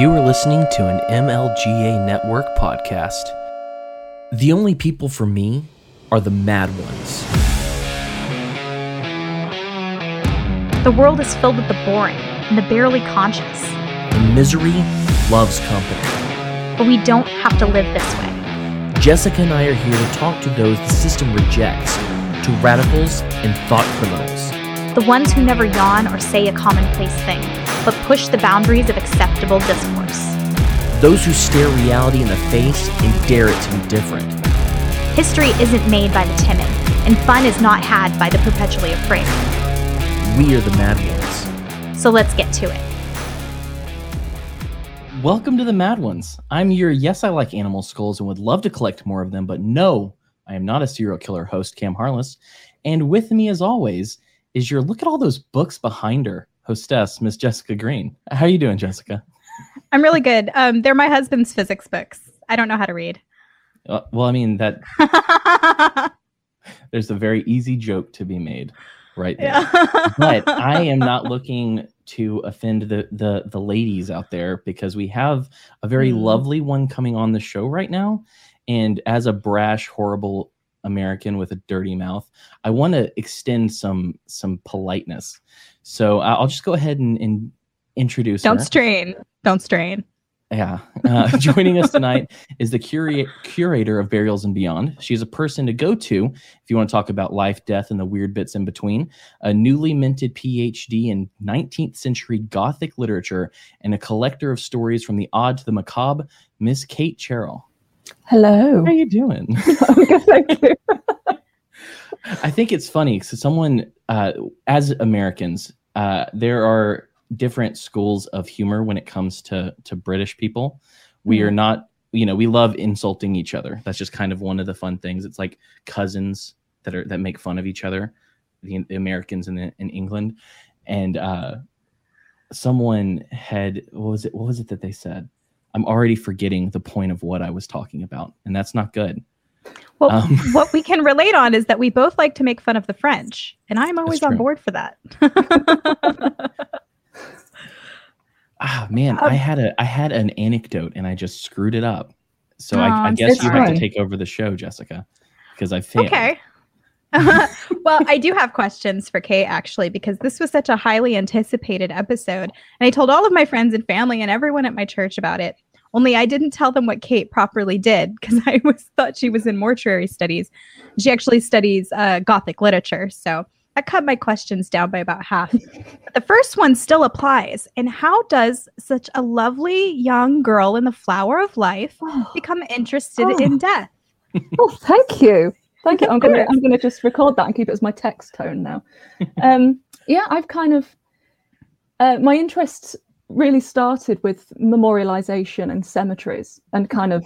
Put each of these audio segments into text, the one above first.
You are listening to an MLGA Network podcast. The only people for me are the mad ones. The world is filled with the boring and the barely conscious, And misery loves company. but we don't have to live this way. Jessica and I are here to talk to those the system rejects, to radicals and thought criminals. The ones who never yawn or say a commonplace thing, but push the boundaries of acceptable discourse. Those who stare reality in the face and dare it to be different. History isn't made by the timid, and fun is not had by the perpetually afraid. We are the mad ones. So let's get to it. Welcome to the Mad Ones. I'm your yes, I like animal skulls and would love to collect more of them, but no, I am not a serial killer host, Cam Harless. And with me, as always, is your look at all those books behind her, hostess, Miss Jessica Green. How are you doing, Jessica? I'm really good. Um, they're my husband's physics books. I don't know how to read. Uh, well, I mean that there's a very easy joke to be made right there. but I am not looking to offend the the the ladies out there because we have a very Mm. lovely one coming on the show right now. And as a brash, horrible American with a dirty mouth, I want to extend some some politeness. So I- I'll just go ahead and, and introduce Don't her. strain. Don't strain. Yeah. Uh, joining us tonight is the cura- curator of Burials and Beyond. She's a person to go to if you want to talk about life, death, and the weird bits in between. A newly minted PhD in 19th century Gothic literature and a collector of stories from the odd to the macabre, Miss Kate Cherrell. Hello. How are you doing? I'm good, thank you. I think it's funny because someone, uh, as Americans, uh, there are different schools of humor when it comes to to British people. We are not, you know, we love insulting each other. That's just kind of one of the fun things. It's like cousins that are that make fun of each other, the, the Americans in the, in England, and uh, someone had what was it? What was it that they said? I'm already forgetting the point of what I was talking about, and that's not good. Well, Um, what we can relate on is that we both like to make fun of the French, and I'm always on board for that. Ah man, Um, I had a I had an anecdote and I just screwed it up. So Aw, I, I guess you have to take over the show, Jessica, because I failed. okay. well, I do have questions for Kate actually, because this was such a highly anticipated episode. And I told all of my friends and family and everyone at my church about it. Only I didn't tell them what Kate properly did because I was thought she was in mortuary studies. She actually studies uh, Gothic literature. So I cut my questions down by about half. But the first one still applies. And how does such a lovely young girl in the flower of life Oh, become interested Oh. in death? oh, thank you. Thank you. I'm gonna. I'm gonna just record that and keep it as my text tone now. Um, yeah, I've kind of uh, my interest really started with memorialization and cemeteries, and kind of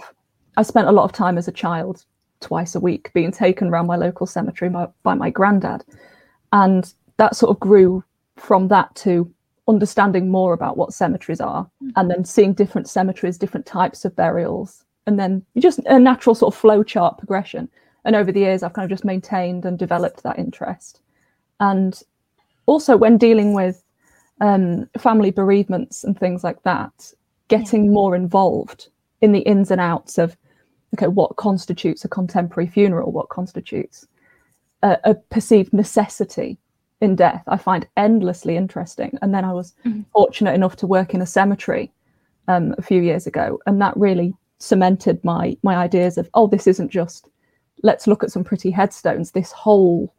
I spent a lot of time as a child, twice a week, being taken around my local cemetery by, by my granddad, and that sort of grew from that to understanding more about what cemeteries are mm. and then seeing different cemeteries different types of burials and then just a natural sort of flow chart progression. And over the years i've kind of just maintained and developed that interest. And also when dealing with um, family bereavements and things like that getting more involved in the ins and outs of okay what constitutes a contemporary funeral what constitutes a, a perceived necessity in death i find endlessly interesting. And then i was Mhm. fortunate enough to work in a cemetery um, a few years ago and that really cemented my my ideas of oh this isn't just let's look at some pretty headstones. This whole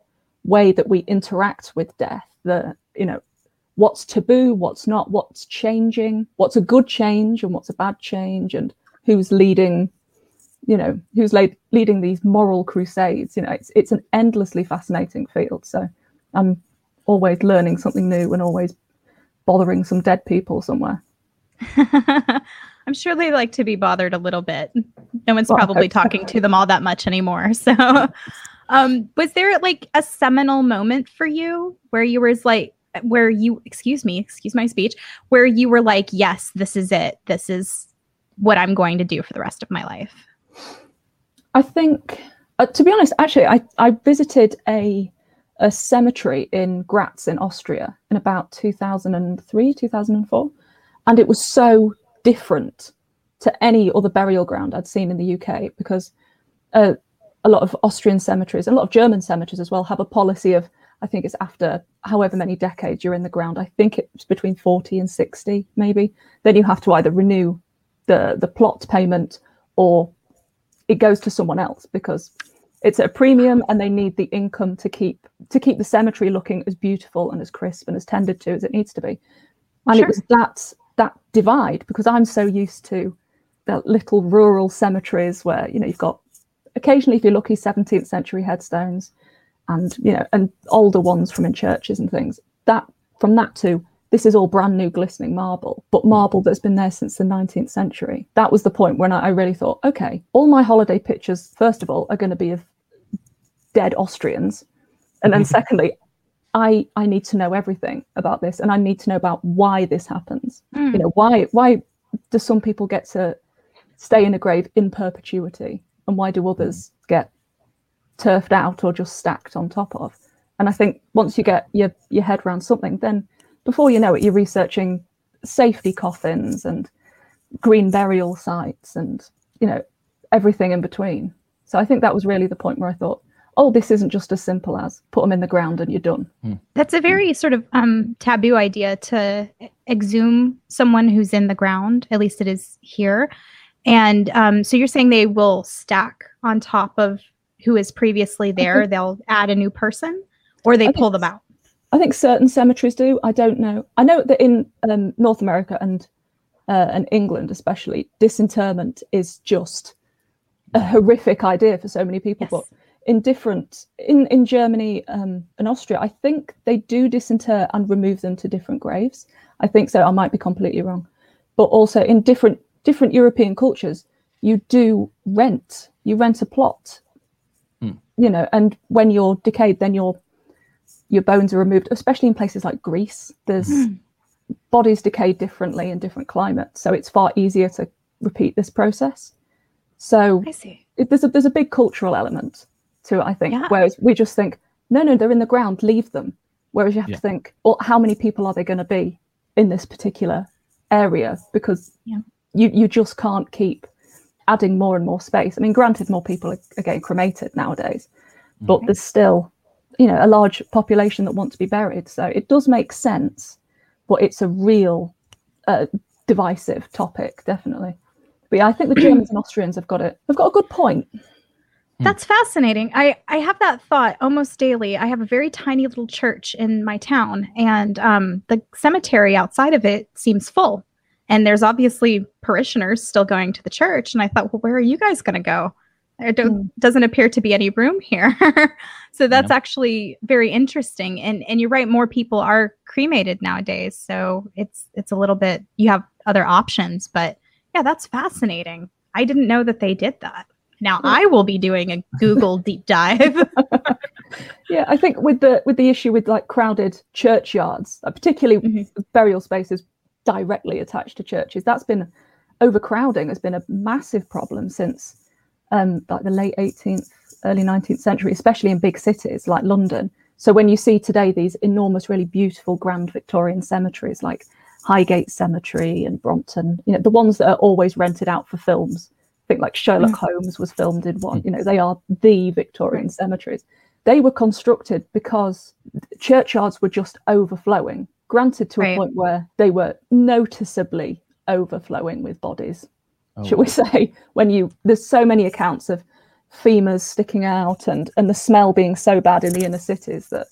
way that we interact with death the you know what's taboo what's not what's changing what's a good change and what's a bad change and who's leading you know who's laid, leading these moral crusades you know it's it's an endlessly fascinating field so i'm always learning something new and always bothering some dead people somewhere I'm sure they like to be bothered a little bit. No one's Well, probably hope so. talking to them all that much anymore. So, um, was there like a seminal moment for you where you was like, where you, excuse me, excuse my speech, where you were like, yes, this is it. This is what I'm going to do for the rest of my life. I think, uh, to be honest, actually, I, I visited a a cemetery in Graz in Austria in about 2003, 2004, and it was so different to any other burial ground I'd seen in the UK because uh, a lot of Austrian cemeteries and a lot of German cemeteries as well have a policy of I think it's after however many decades you're in the ground. I think it's between 40 and 60, maybe. Then you have to either renew the the plot payment or it goes to someone else because it's at a premium and they need the income to keep to keep the cemetery looking as beautiful and as crisp and as tended to as it needs to be. And Sure. it was that that divide because I'm so used to the little rural cemeteries where you know you've got occasionally if you're lucky 17th century headstones and you know and older ones from in churches and things. That from that to this is all brand new glistening marble but marble that's been there since the 19th century. That was the point when i, I really thought okay all my holiday pictures first of all are going to be of dead austrians. And then secondly i i need to know everything about this and i need to know about why this happens. Mm. you know why why do some people get to stay in a grave in perpetuity? And why do others get turfed out or just stacked on top of and i think once you get your your head around something then before you know it you're researching safety coffins and green burial sites and you know everything in between so i think that was really the point where i thought oh this isn't just as simple as put them in the ground and you're done That's a very sort of um, taboo idea to exhume someone who's in the ground. At least it is here. And um, so you're saying they will stack on top of who is previously there. They'll add a new person, or they I pull them out. I think certain cemeteries do. I don't know. I know that in um, North America and uh, and England, especially, disinterment is just a horrific idea for so many people. Yes. But in different in in Germany um, and Austria, I think they do disinter and remove them to different graves. I think so. I might be completely wrong, but also in different different European cultures, you do rent. You rent a plot. Hmm. You know, and when you're decayed, then your your bones are removed, especially in places like Greece. There's bodies decay differently in different climates, so it's far easier to repeat this process. So I see. it, there's a there's a big cultural element to it, I think. Yeah. Whereas we just think, no, no, they're in the ground, leave them. Whereas you have Yeah. to think, well, how many people are they going to be in this particular area? Because Yeah. you you just can't keep adding more and more space. I mean, granted, more people are, are getting cremated nowadays, but there's still, you know, a large population that want to be buried. So it does make sense, but it's a real uh, divisive topic, definitely. But yeah, I think the Germans and Austrians have got it. They've got a good point. That's fascinating. I, I have that thought almost daily. I have a very tiny little church in my town, and um, the cemetery outside of it seems full. And there's obviously parishioners still going to the church. And I thought, well, where are you guys going to go? There don't, doesn't appear to be any room here. so that's actually very interesting. And and you're right, more people are cremated nowadays. So it's it's a little bit you have other options. But yeah, that's fascinating. I didn't know that they did that. Now I will be doing a Google deep dive. Yeah, I think with the with the issue with like crowded churchyards, uh, particularly Mhm. burial spaces directly attached to churches, that's been overcrowding has been a massive problem since um, like the late 18th, early 19th century, especially in big cities like London. So when you see today these enormous, really beautiful grand Victorian cemeteries like Highgate Cemetery and Brompton, you know, the ones that are always rented out for films. I think like Sherlock Holmes was filmed in one, you know, they are the Victorian cemeteries. They were constructed because churchyards were just overflowing, granted to Right. a point where they were noticeably overflowing with bodies Oh, shall we say when you there's so many accounts of femurs sticking out and and the smell being so bad in the inner cities that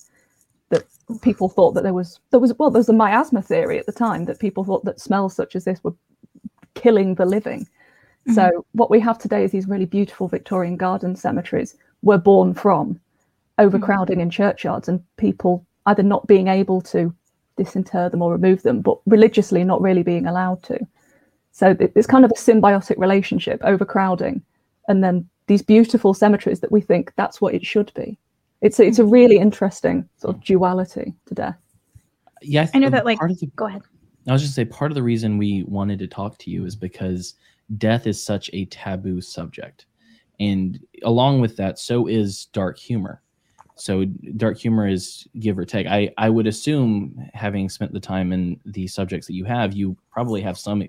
that people thought that there was there was well there was a miasma theory at the time that people thought that smells such as this were killing the living. Mm-hmm. So what we have today is these really beautiful victorian garden cemeteries were born from overcrowding mm-hmm. in churchyards and people either not being able to disinter them or remove them but religiously not really being allowed to so it's kind of a symbiotic relationship, overcrowding, and then these beautiful cemeteries that we think that's what it should be. It's a, it's a mm-hmm. really interesting sort of duality to death. yeah, I know that, um, like- the Go ahead. I was just going to say part of the reason we wanted to talk to you is because death is such a taboo subject, and along with that, so is dark humor. So dark humor is give or take. I I would assume, having spent the time in the subjects that you have, you probably have some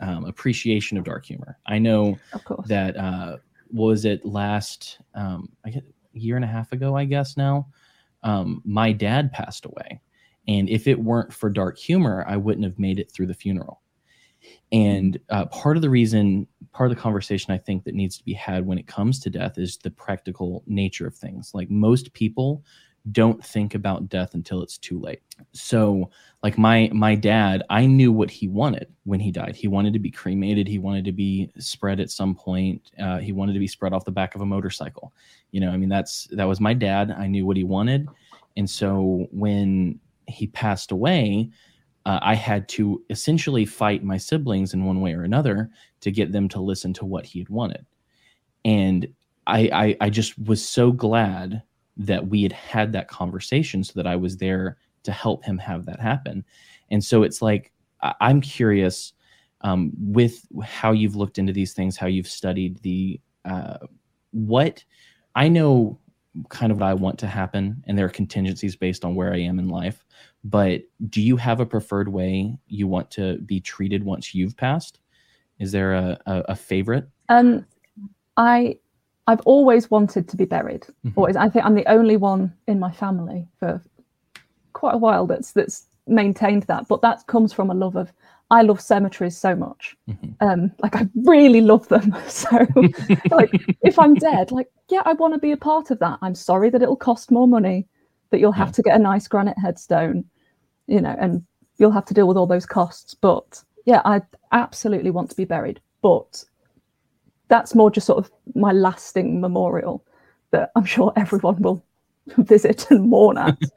um, appreciation of dark humor. I know that uh, what was it last um, I guess, year and a half ago, I guess now. Um, my dad passed away, and if it weren't for dark humor, I wouldn't have made it through the funeral. And uh, part of the reason, part of the conversation I think that needs to be had when it comes to death is the practical nature of things. Like most people don't think about death until it's too late. So, like my my dad, I knew what he wanted when he died. He wanted to be cremated. He wanted to be spread at some point. Uh, he wanted to be spread off the back of a motorcycle. You know, I mean, that's that was my dad. I knew what he wanted, and so when he passed away, uh, I had to essentially fight my siblings in one way or another to get them to listen to what he had wanted. And I, I, I just was so glad that we had had that conversation so that I was there to help him have that happen. And so it's like, I'm curious um, with how you've looked into these things, how you've studied the, uh, what I know kind of what I want to happen, and there are contingencies based on where I am in life. But do you have a preferred way you want to be treated once you've passed? Is there a, a, a favorite? Um, I I've always wanted to be buried. Mhm. Always. I think I'm the only one in my family for quite a while that's that's maintained that. But that comes from a love of I love cemeteries so much. Mhm. Um, like I really love them. So like if I'm dead, like yeah, I want to be a part of that. I'm sorry that it'll cost more money, that you'll have Yeah. to get a nice granite headstone, you know, and you'll have to deal with all those costs. But yeah, I absolutely want to be buried. But that's more just sort of my lasting memorial that I'm sure everyone will visit and mourn at.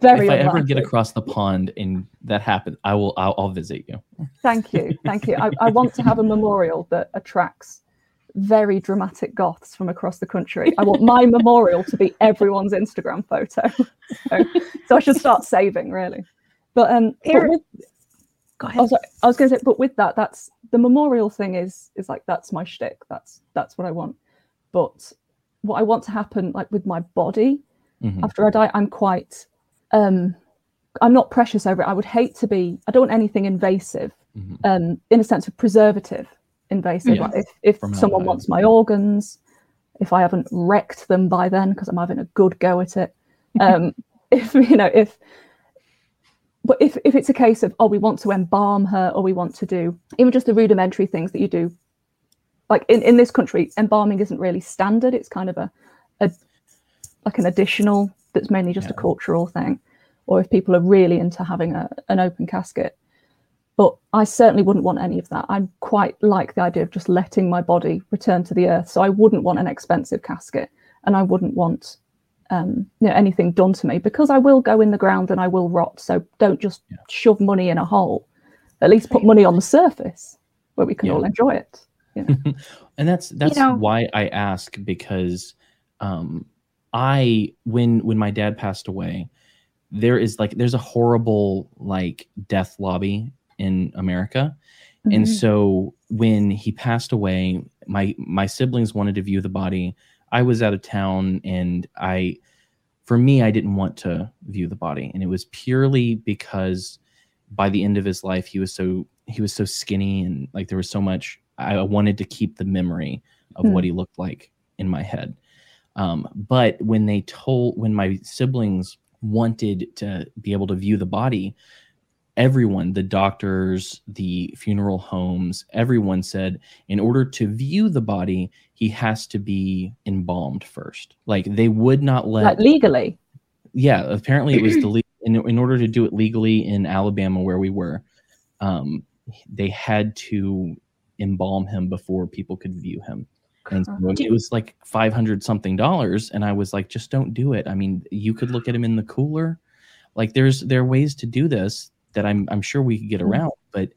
Very if I ever get across the pond and that happens, I will. I'll, I'll visit you. Thank you, thank you. I, I want to have a memorial that attracts very dramatic goths from across the country. I want my memorial to be everyone's Instagram photo. So, so I should start saving, really. But um, but with, Go I ahead. was, I was going to say, but with that, that's the memorial thing is is like that's my shtick. That's that's what I want. But what I want to happen, like with my body, Mhm. after I die, I'm quite, um, I'm not precious over it. I would hate to be. I don't want anything invasive, Mhm. um, in a sense of preservative invasive. Yeah, Like if if someone wants my organs, if I haven't wrecked them by then because I'm having a good go at it, um, if you know if. But if, if it's a case of oh we want to embalm her or we want to do even just the rudimentary things that you do like in, in this country embalming isn't really standard it's kind of a, a like an additional that's mainly just a cultural thing or if people are really into having a, an open casket but i certainly wouldn't want any of that. I quite like the idea of just letting my body return to the earth. So i wouldn't want an expensive casket and i wouldn't want um, you know, anything done to me because i will go in the ground and i will rot. So don't just Yeah. shove money in a hole. At least put money on the surface where we can Yeah. all enjoy it and that's that's know- why I ask because um I when when my dad passed away there is like there's a horrible like death lobby in America and Mhm. so when he passed away my my siblings wanted to view the body I was out of town and I for me I didn't want to view the body and it was purely because by the end of his life he was so he was so skinny and like there was so much I wanted to keep the memory of Hmm. what he looked like in my head. Um, but when they told, when my siblings wanted to be able to view the body, everyone, the doctors, the funeral homes, everyone said, in order to view the body, he has to be embalmed first. Like they would not let like legally. Yeah apparently it was the le- in, in order to do it legally in alabama where we were um, they had to embalm him before people could view him. And so it was like 500 something dollars and i was like just don't do it. I mean you could look at him in the cooler. Like there's there are ways to do this that i'm i'm sure we could get Mhm. around but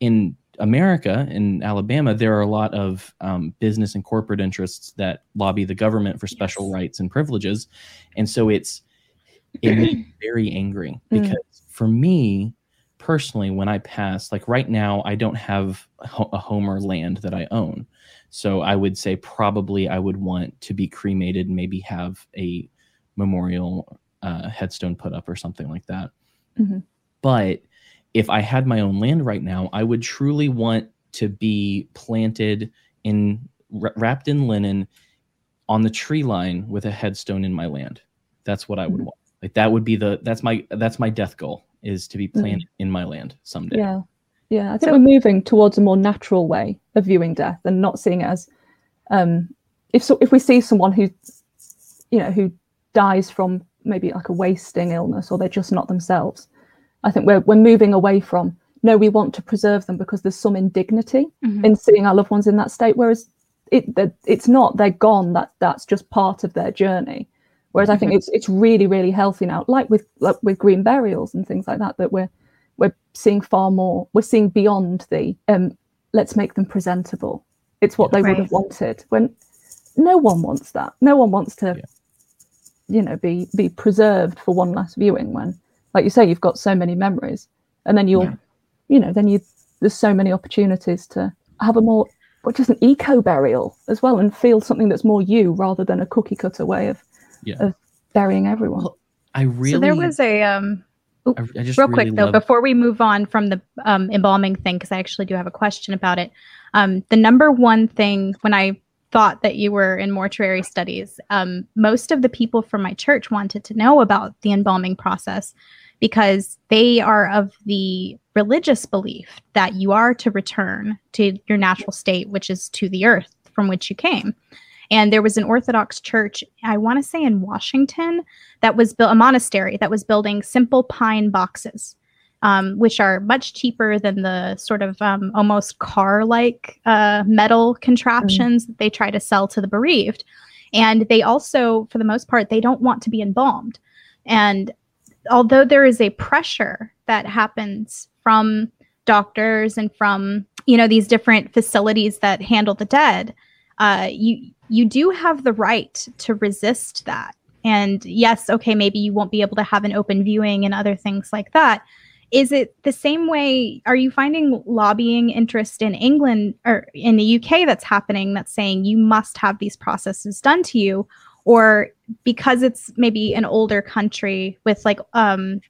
in america in alabama there are a lot of um, business and corporate interests that lobby the government for special Yes. rights and privileges and so it's it very angry Mm. because for me personally when i pass like right now i don't have a home or land that i own so i would say probably i would want to be cremated and maybe have a memorial uh, headstone put up or something like that Mhm. But if I had my own land right now, I would truly want to be planted in wrapped in linen on the tree line with a headstone in my land. That's what I would mm-hmm. want. Like that would be the that's my that's my death goal is to be mm. planted mm-hmm. in my land someday. Yeah. Yeah, I think so, we're moving towards a more natural way of viewing death and not seeing it as um if so if we see someone who you know who dies from maybe like a wasting illness or they're just not themselves. I think we're we're moving away from no, we want to preserve them because there's some indignity mm-hmm. in seeing our loved ones in that state. Whereas it it's not they're gone. That that's just part of their journey. Whereas I think mm-hmm. it's it's really really healthy now, like with like with green burials and things like that. That we're we're seeing far more. We're seeing beyond the um, let's make them presentable. It's what they right. would have wanted. When no one wants that. No one wants to, yeah. you know, be be preserved for one last viewing. When, like you say, you've got so many memories, and then you'll, yeah. you know, then you there's so many opportunities to have a more but just an eco burial as well and feel something that's more you rather than a cookie cutter way of, yeah. of burying everyone. Well, I really. So there was a um. Ooh, I, I real really quick though, before we move on from the um, embalming thing, because I actually do have a question about it. Um, the number one thing when I thought that you were in mortuary studies, um, most of the people from my church wanted to know about the embalming process because they are of the religious belief that you are to return to your natural state, which is to the earth from which you came. And there was an Orthodox church, I want to say in Washington, that was built a monastery that was building simple pine boxes, um, which are much cheaper than the sort of um, almost car like uh, metal contraptions mm. that they try to sell to the bereaved. And they also, for the most part, they don't want to be embalmed. And although there is a pressure that happens from doctors and from you know these different facilities that handle the dead uh, you you do have the right to resist that. And yes okay maybe you won't be able to have an open viewing and other things like that. Is it the same way are you finding lobbying interest in england or in the uk that's happening that's saying you must have these processes done to you or because it's maybe an older country with like um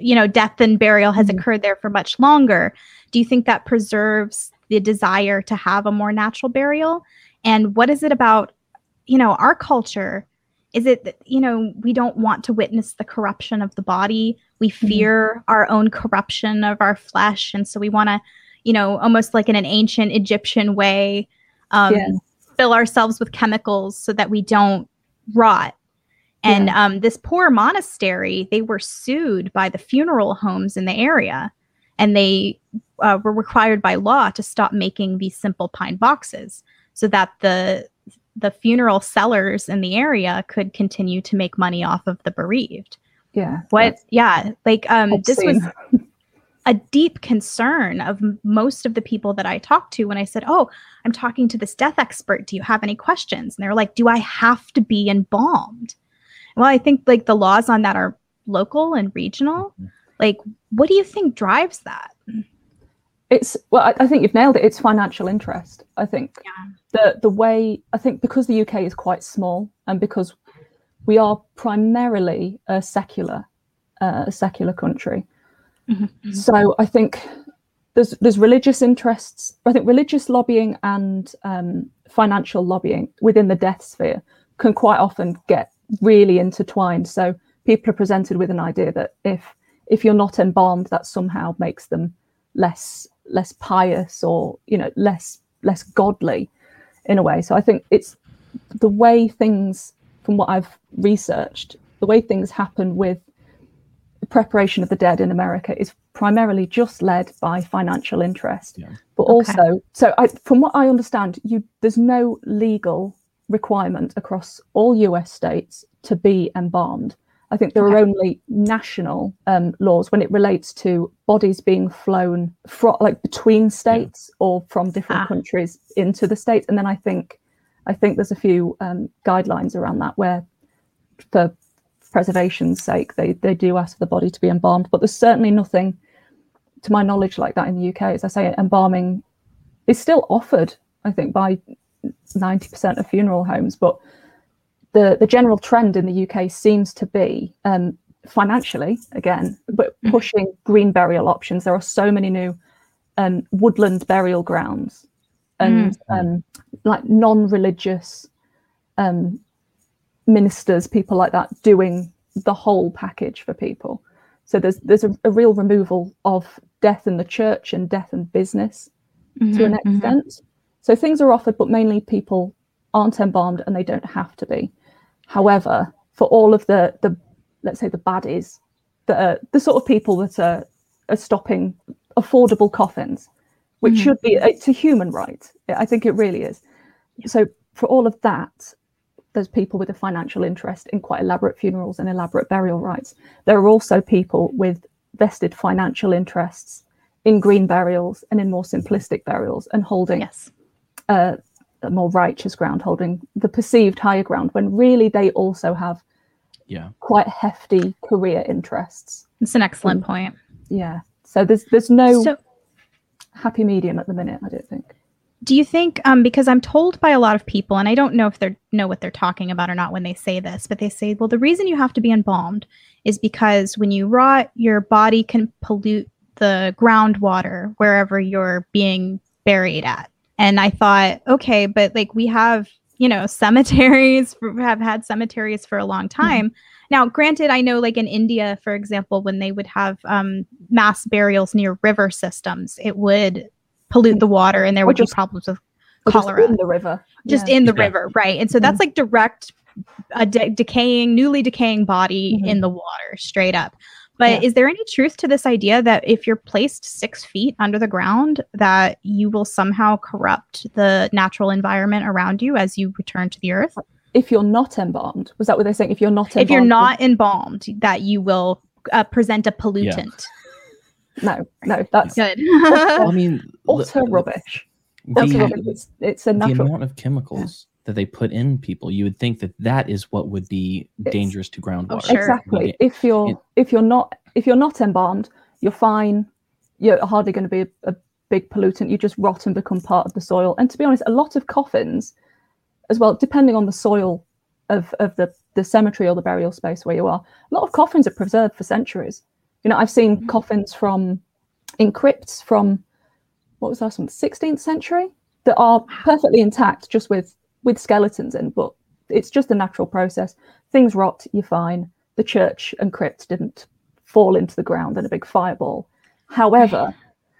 you know death and burial has mm-hmm. occurred there for much longer do you think that preserves the desire to have a more natural burial and what is it about you know our culture is it that you know we don't want to witness the corruption of the body we mm-hmm. fear mm-hmm. our own corruption of our flesh and so we want to you know almost like in an ancient egyptian way um, yeah fill ourselves with chemicals so that we don't rot. And yeah. um, this poor monastery, they were sued by the funeral homes in the area, and they uh, were required by law to stop making these simple pine boxes so that the the funeral sellers in the area could continue to make money off of the bereaved. Yeah. What? Yeah. Like um, this was a deep concern of most of the people that I talked to when I said, Oh, I'm talking to this death expert. Do you have any questions? And they're like, Do I have to be embalmed? Well, I think like the laws on that are local and regional. Mm-hmm. Like, what do you think drives that? It's well, I, I think you've nailed it. It's financial interest. I think yeah. the the way I think because the UK is quite small and because we are primarily a secular uh, a secular country, Mm-hmm. So I think there's there's religious interests. I think religious lobbying and um, financial lobbying within the death sphere can quite often get really intertwined. So people are presented with an idea that if if you're not embalmed, that somehow makes them less less pious or you know less less godly in a way. So I think it's the way things, from what I've researched, the way things happen with preparation of the dead in America is primarily just led by financial interest, yeah. but okay. also so I, from what I understand, you there's no legal requirement across all US states to be embalmed. I think there okay. are only national um, laws when it relates to bodies being flown from like between states yeah. or from different ah. countries into the states, and then I think I think there's a few um, guidelines around that where for preservation's sake, they they do ask for the body to be embalmed. But there's certainly nothing, to my knowledge, like that in the UK. As I say, embalming is still offered, I think, by 90% of funeral homes. But the the general trend in the UK seems to be um, financially again, but Mhm. pushing green burial options. There are so many new um, woodland burial grounds and um, like non-religious um, ministers, people like that, doing the whole package for people. So there's there's a, a real removal of death in the church and death in business to an Mhm, mhm. extent. So things are offered, but mainly people aren't embalmed and they don't have to be. However, for all of the the let's say the baddies, that are the sort of people that are are stopping affordable coffins, which Mhm. should be it's a human right. I think it really is. So for all of that, there's people with a financial interest in quite elaborate funerals and elaborate burial rites. There are also people with vested financial interests in green burials and in more simplistic burials and holding Yes. uh, a more righteous ground, holding the perceived higher ground, when really they also have Yeah. quite hefty career interests. It's an excellent point. Yeah. So there's there's no So, happy medium at the minute, I don't think. Do you think um because i'm told by a lot of people and i don't know if they know what they're talking about or not when they say this but they say well the reason you have to be embalmed is because when you rot your body can pollute the groundwater wherever you're being buried at. And i thought okay but like we have you know cemeteries have had cemeteries for a long time. Now granted i know like in india for example when they would have um, mass burials near river systems it would pollute the water and there Or would just- be problems with Or just cholera in the river. just Yeah. in the Yeah. river right and so that's like direct a de- decaying newly decaying body Mhm. in the water straight up but Yeah. is there any truth to this idea that if you're placed six feet under the ground that you will somehow corrupt the natural environment around you as you return to the earth if you're not embalmed, was that what they're saying? If you're not embalmed, if you're not embalmed that you will uh, present a pollutant no, no, that's good I mean, utter the- rubbish. Utter rubbish. It's, it's a the amount of chemicals that they put in people, you would think that that is what would be It's- dangerous to groundwater. Oh, sure. Exactly. It- If you're it- if you're not if you're not embalmed, you're fine. You're hardly going to be a, a big pollutant. You just rot and become part of the soil. And to be honest, a lot of coffins, as well, depending on the soil of of the the cemetery or the burial space where you are, a lot of coffins are preserved for centuries. You know, I've seen Mhm. coffins from in crypts from what was the last one, 16th century, that are perfectly intact, just with with skeletons in. But it's just a natural process. Things rot, you're fine. The church and crypt didn't fall into the ground in a big fireball. However,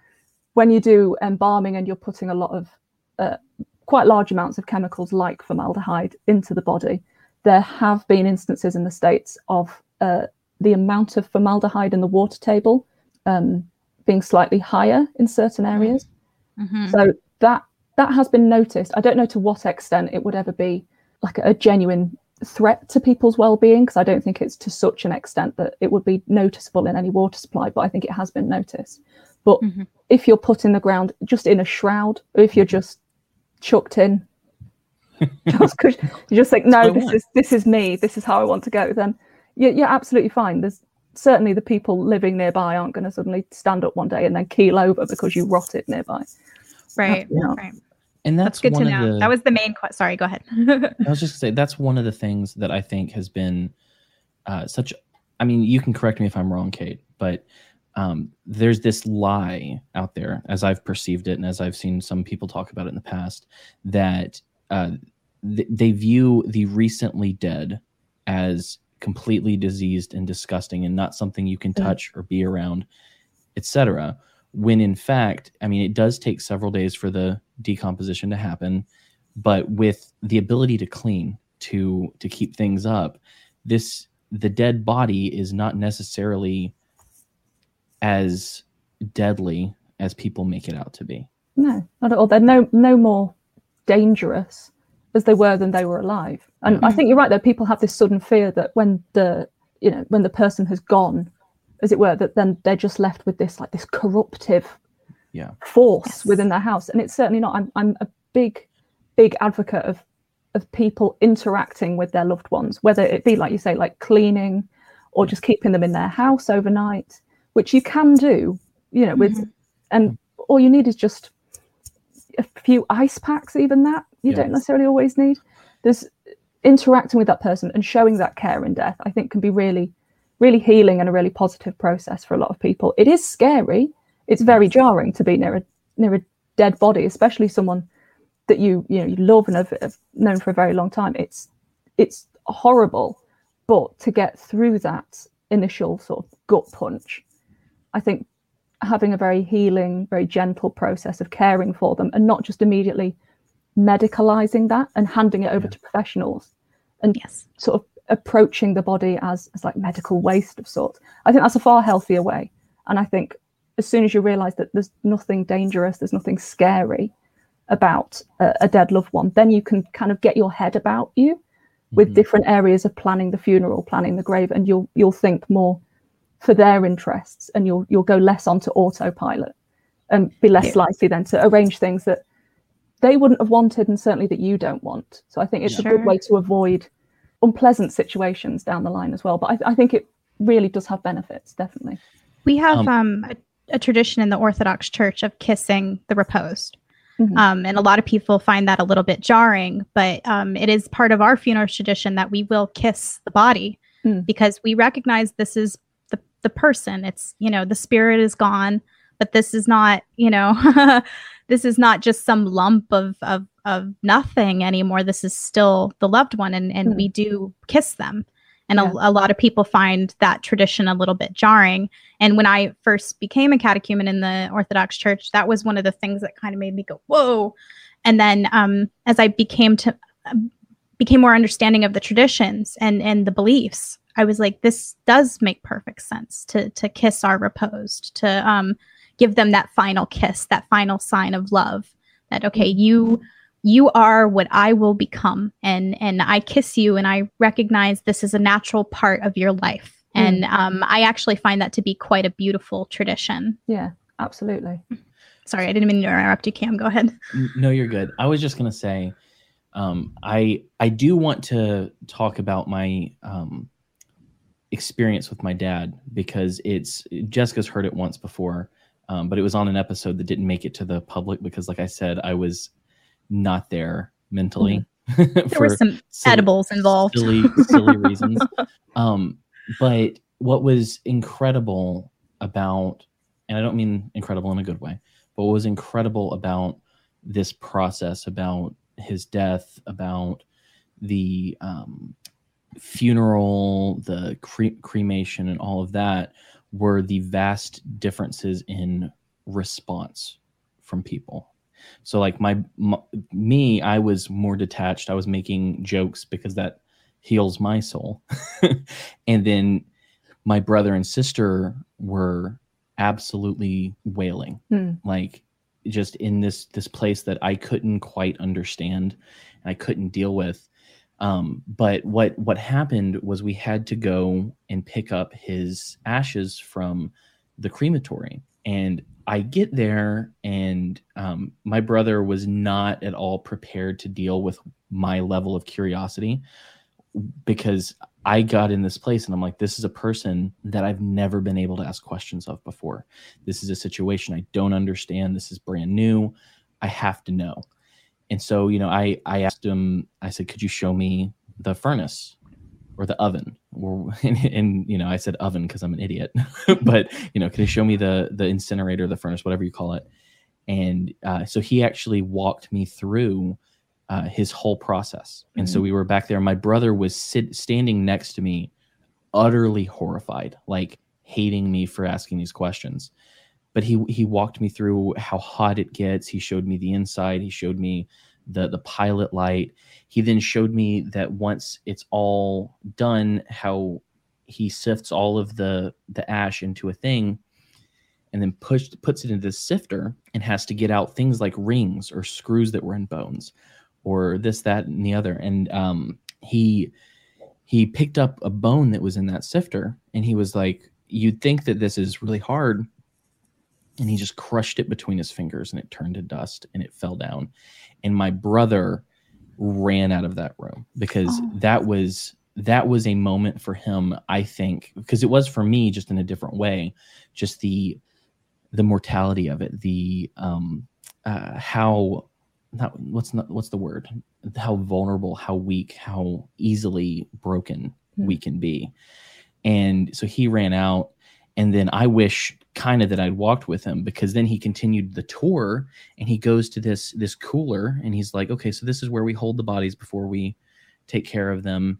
when you do embalming and you're putting a lot of uh, quite large amounts of chemicals like formaldehyde into the body, there have been instances in the states of uh, the amount of formaldehyde in the water table um, being slightly higher in certain areas. Mhm. So that that has been noticed. I don't know to what extent it would ever be like a genuine threat to people's well-being because I don't think it's to such an extent that it would be noticeable in any water supply, but I think it has been noticed. But Mhm. if you're put in the ground just in a shroud, or if you're just chucked in, just you just think, no, this is this is me, this is how I want to go, then you're, you're absolutely fine. There's certainly the people living nearby aren't going to suddenly stand up one day and then keel over because you rotted nearby. right you right And that's good one to of know the. that was the main question sorry go ahead I was just gonna say that's one of the things that I think has been uh, such. I mean, you can correct me if I'm wrong, Kate, but um, there's this lie out there, as I've perceived it, and as I've seen some people talk about it in the past, that uh, th- they view the recently dead as completely diseased and disgusting, and not something you can Mm. touch or be around, etc. When in fact, I mean, it does take several days for the decomposition to happen but with the ability to clean to to keep things up this the dead body is not necessarily as deadly as people make it out to be No, not at all. They're no no more dangerous as they were than they were alive. And I Mhm. think you're right. That people have this sudden fear that when the you know when the person has gone, as it were, that then they're just left with this like this corruptive Yeah. force Yes. within their house. And it's certainly not. I'm I'm a big big advocate of of people interacting with their loved ones, whether it be like you say, like cleaning or mm. just keeping them in their house overnight, which you can do, you know, with mm-hmm. and mm. all you need is just a few ice packs, even that you don't necessarily always need. There's interacting with that person and showing that care in death, I think can be really really healing and a really positive process for a lot of people. It is scary. It's very jarring to be near a near a dead body, especially someone that you you know you love and have, have known for a very long time. It's it's horrible, but to get through that initial sort of gut punch, I think having a very healing, very gentle process of caring for them and not just immediately medicalizing that and handing it over yeah. to professionals and yes. sort of approaching the body as, as like medical waste of sorts. I think that's a far healthier way. And I think as soon as you realize that there's nothing dangerous, there's nothing scary about a, a dead loved one, then you can kind of get your head about you with mm-hmm. different areas of planning the funeral, planning the grave, and you'll you'll think more for their interests and you'll you'll go less onto autopilot and be less yeah. likely then to arrange things that they wouldn't have wanted and certainly that you don't want. So I think it's sure. a good way to avoid unpleasant situations down the line as well. But I, I think it really does have benefits, definitely. We have um, um a, a, tradition in the Orthodox Church of kissing the reposed. Mm-hmm. Um, and a lot of people find that a little bit jarring, but um, it is part of our funeral tradition that we will kiss the body mm. because we recognize this is the, person. It's, you know, the spirit is gone, but this is not, you know, this is not just some lump of, of of nothing anymore. This is still the loved one, and and mm. we do kiss them. And yeah. a, a, lot of people find that tradition a little bit jarring. And when I first became a catechumen in the Orthodox Church, that was one of the things that kind of made me go, "Whoa!" And then um, as I became to became more understanding of the traditions and and the beliefs, I was like, "This does make perfect sense to to kiss our reposed, to um, give them that final kiss, that final sign of love." That okay, you you are what I will become and and I kiss you and I recognize this is a natural part of your life mm. and um, I actually find that to be quite a beautiful tradition. Yeah, absolutely. Sorry, I didn't mean to interrupt you, Cam. Go ahead. No, you're good. I was just gonna say, um, I I do want to talk about my um, experience with my dad because it's Jessica's heard it once before, um, but it was on an episode that didn't make it to the public because, like I said, I was not there mentally. Mm-hmm. there were some silly, edibles involved. Silly, silly reasons. Um, but what was incredible about, and I don't mean incredible in a good way, but what was incredible about this process, about his death, about the um, funeral, the cre- cremation, and all of that were the vast differences in response from people so like my, my me, I was more detached. I was making jokes because that heals my soul. and then my brother and sister were absolutely wailing. Mm. Like just in this this place that I couldn't quite understand and I couldn't deal with. Um, but what what happened was we had to go and pick up his ashes from the crematory and I get there, and um, my brother was not at all prepared to deal with my level of curiosity because I got in this place and I'm like, this is a person that I've never been able to ask questions of before. This is a situation I don't understand. This is brand new. I have to know. And so, you know, I I asked him, I said, could you show me the furnace? or the oven or and, and you know i said oven because i'm an idiot but you know can you show me the the incinerator the furnace whatever you call it and uh, so he actually walked me through uh, his whole process. And mm-hmm. so we were back there. My brother was sit, standing next to me utterly horrified like hating me for asking these questions. But he he walked me through how hot it gets. He showed me the inside. He showed me the the pilot light. He then showed me that once it's all done, how he sifts all of the the ash into a thing and then pushed puts it into the sifter and has to get out things like rings or screws that were in bones or this that and the other. And um, he he picked up a bone that was in that sifter and he was like you'd think that this is really hard. And he just crushed it between his fingers and it turned to dust and it fell down. And my brother ran out of that room because oh. that was that was a moment for him i think because it was for me just in a different way. Just the the mortality of it the um uh how not what's not what's the word? How vulnerable how weak how easily broken mm. we can be. And so he ran out and then i wish kind of that i'd walked with him because then he continued the tour and he goes to this this cooler and he's like okay so this is where we hold the bodies before we take care of them.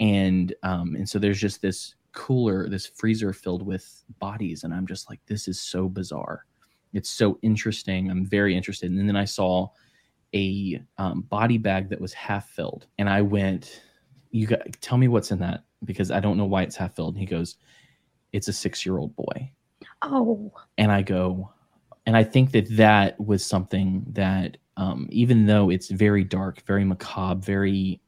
And um and so there's just this cooler this freezer filled with bodies and i'm just like this is so bizarre. It's so interesting. I'm very interested. And then i saw a um, body bag that was half filled. And i went you got tell me what's in that because i don't know why it's half filled. And he goes it's a six year old boy. Oh, and I go, and I think that that was something that, um, even though it's very dark, very macabre, very,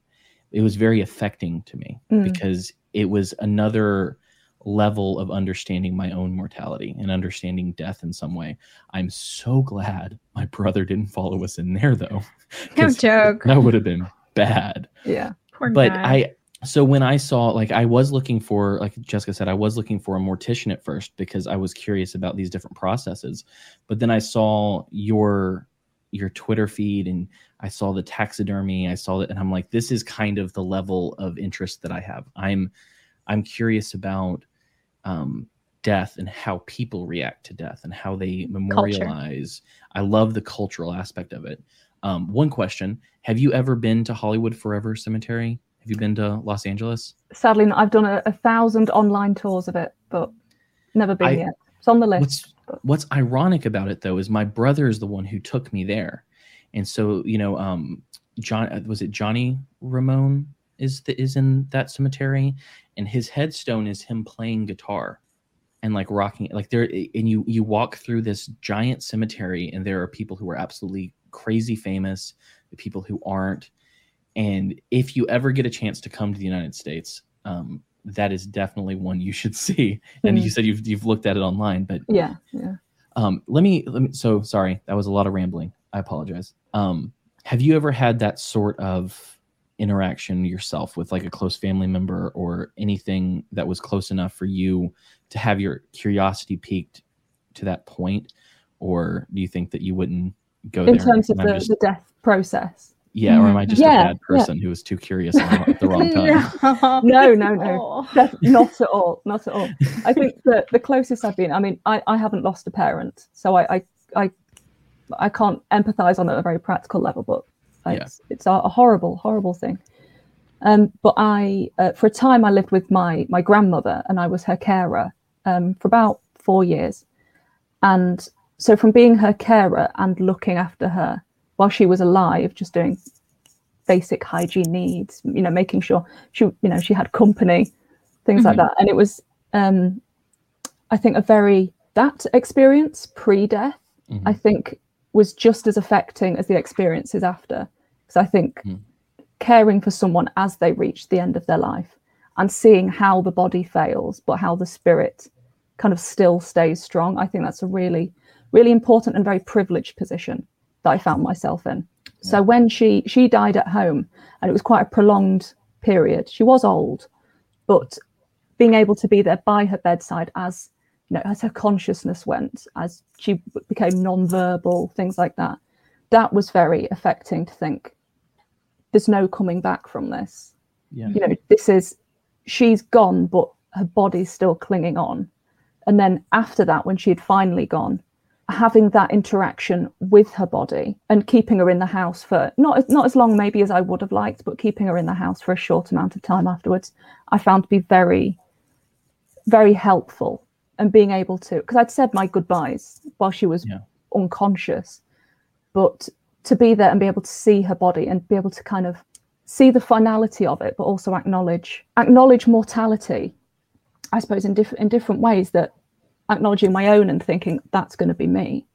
it was very affecting to me Mm. because it was another level of understanding my own mortality and understanding death in some way. I'm so glad my brother didn't follow us in there though. no joke. That would have been bad Yeah. Poor but guy. I so when I saw like I was looking for like Jessica said I was looking for a mortician at first because I was curious about these different processes but then I saw your your Twitter feed and I saw the taxidermy I saw that and I'm like this is kind of the level of interest that I have I'm I'm curious about um death and how people react to death and how they memorialize I love the cultural aspect of it um, one question Have you ever been to Hollywood Forever Cemetery? Have you been to Los Angeles? Sadly, not. I've done a, a thousand online tours of it, but never been I- yet. It's on the list. What's What's ironic about it though is my brother is the one who took me there, and so you know, um, John uh, was it Johnny Ramone is the, is in that cemetery, and his headstone is him playing guitar, and like rocking like there, and you you walk through this giant cemetery, and there are people who are absolutely crazy famous, the people who aren't, and if you ever get a chance to come to the United States, um, that is definitely one you should see. And Mm. you said you've you've looked at it online, but Yeah, yeah. um, let me let me. So sorry, that was a lot of rambling. I apologize. Um, have you ever had that sort of interaction yourself with like a close family member or anything that was close enough for you to have your curiosity piqued to that point, or do you think that you wouldn't go In there? terms of the, just- the death process. yeah, or am I just Yeah, a bad yeah. person who was too curious at the wrong time? No, no, no. Oh. Def- not at all. Not at all. I think that the closest I've been. I mean, I, I haven't lost a parent, so I I I, I can't empathise on a very practical level, but Yeah. it's it's a, a horrible, horrible thing. Um, but I, uh, for a time, I lived with my my grandmother, and I was her carer um, for about four years. And so, from being her carer and looking after her while she was alive, just doing basic hygiene needs, you know, making sure she, you know, she had company, things like Mhm. that. And it was, um, I think, a very that experience pre-death, Mhm. I think, was just as affecting as the experiences after. Because I think Mm. caring for someone as they reach the end of their life and seeing how the body fails, but how the spirit kind of still stays strong, I think that's a really, really important and very privileged position that I found myself in. So when she she died at home, and it was quite a prolonged period. She was old, but being able to be there by her bedside as you know as her consciousness went, as she became non-verbal, things like that, that was very affecting to think. There's no coming back from this. Yeah. You know, this is she's gone, but her body's still clinging on. And then after that, when she had finally gone, having that interaction with her body and keeping her in the house for not not as long maybe as I would have liked, but keeping her in the house for a short amount of time afterwards, I found to be very, very helpful. And being able to, because I'd said my goodbyes while she was Yeah. unconscious, but to be there and be able to see her body and be able to kind of see the finality of it, but also acknowledge acknowledge mortality, I suppose in different in different ways that acknowledging my own and thinking that's going to be me,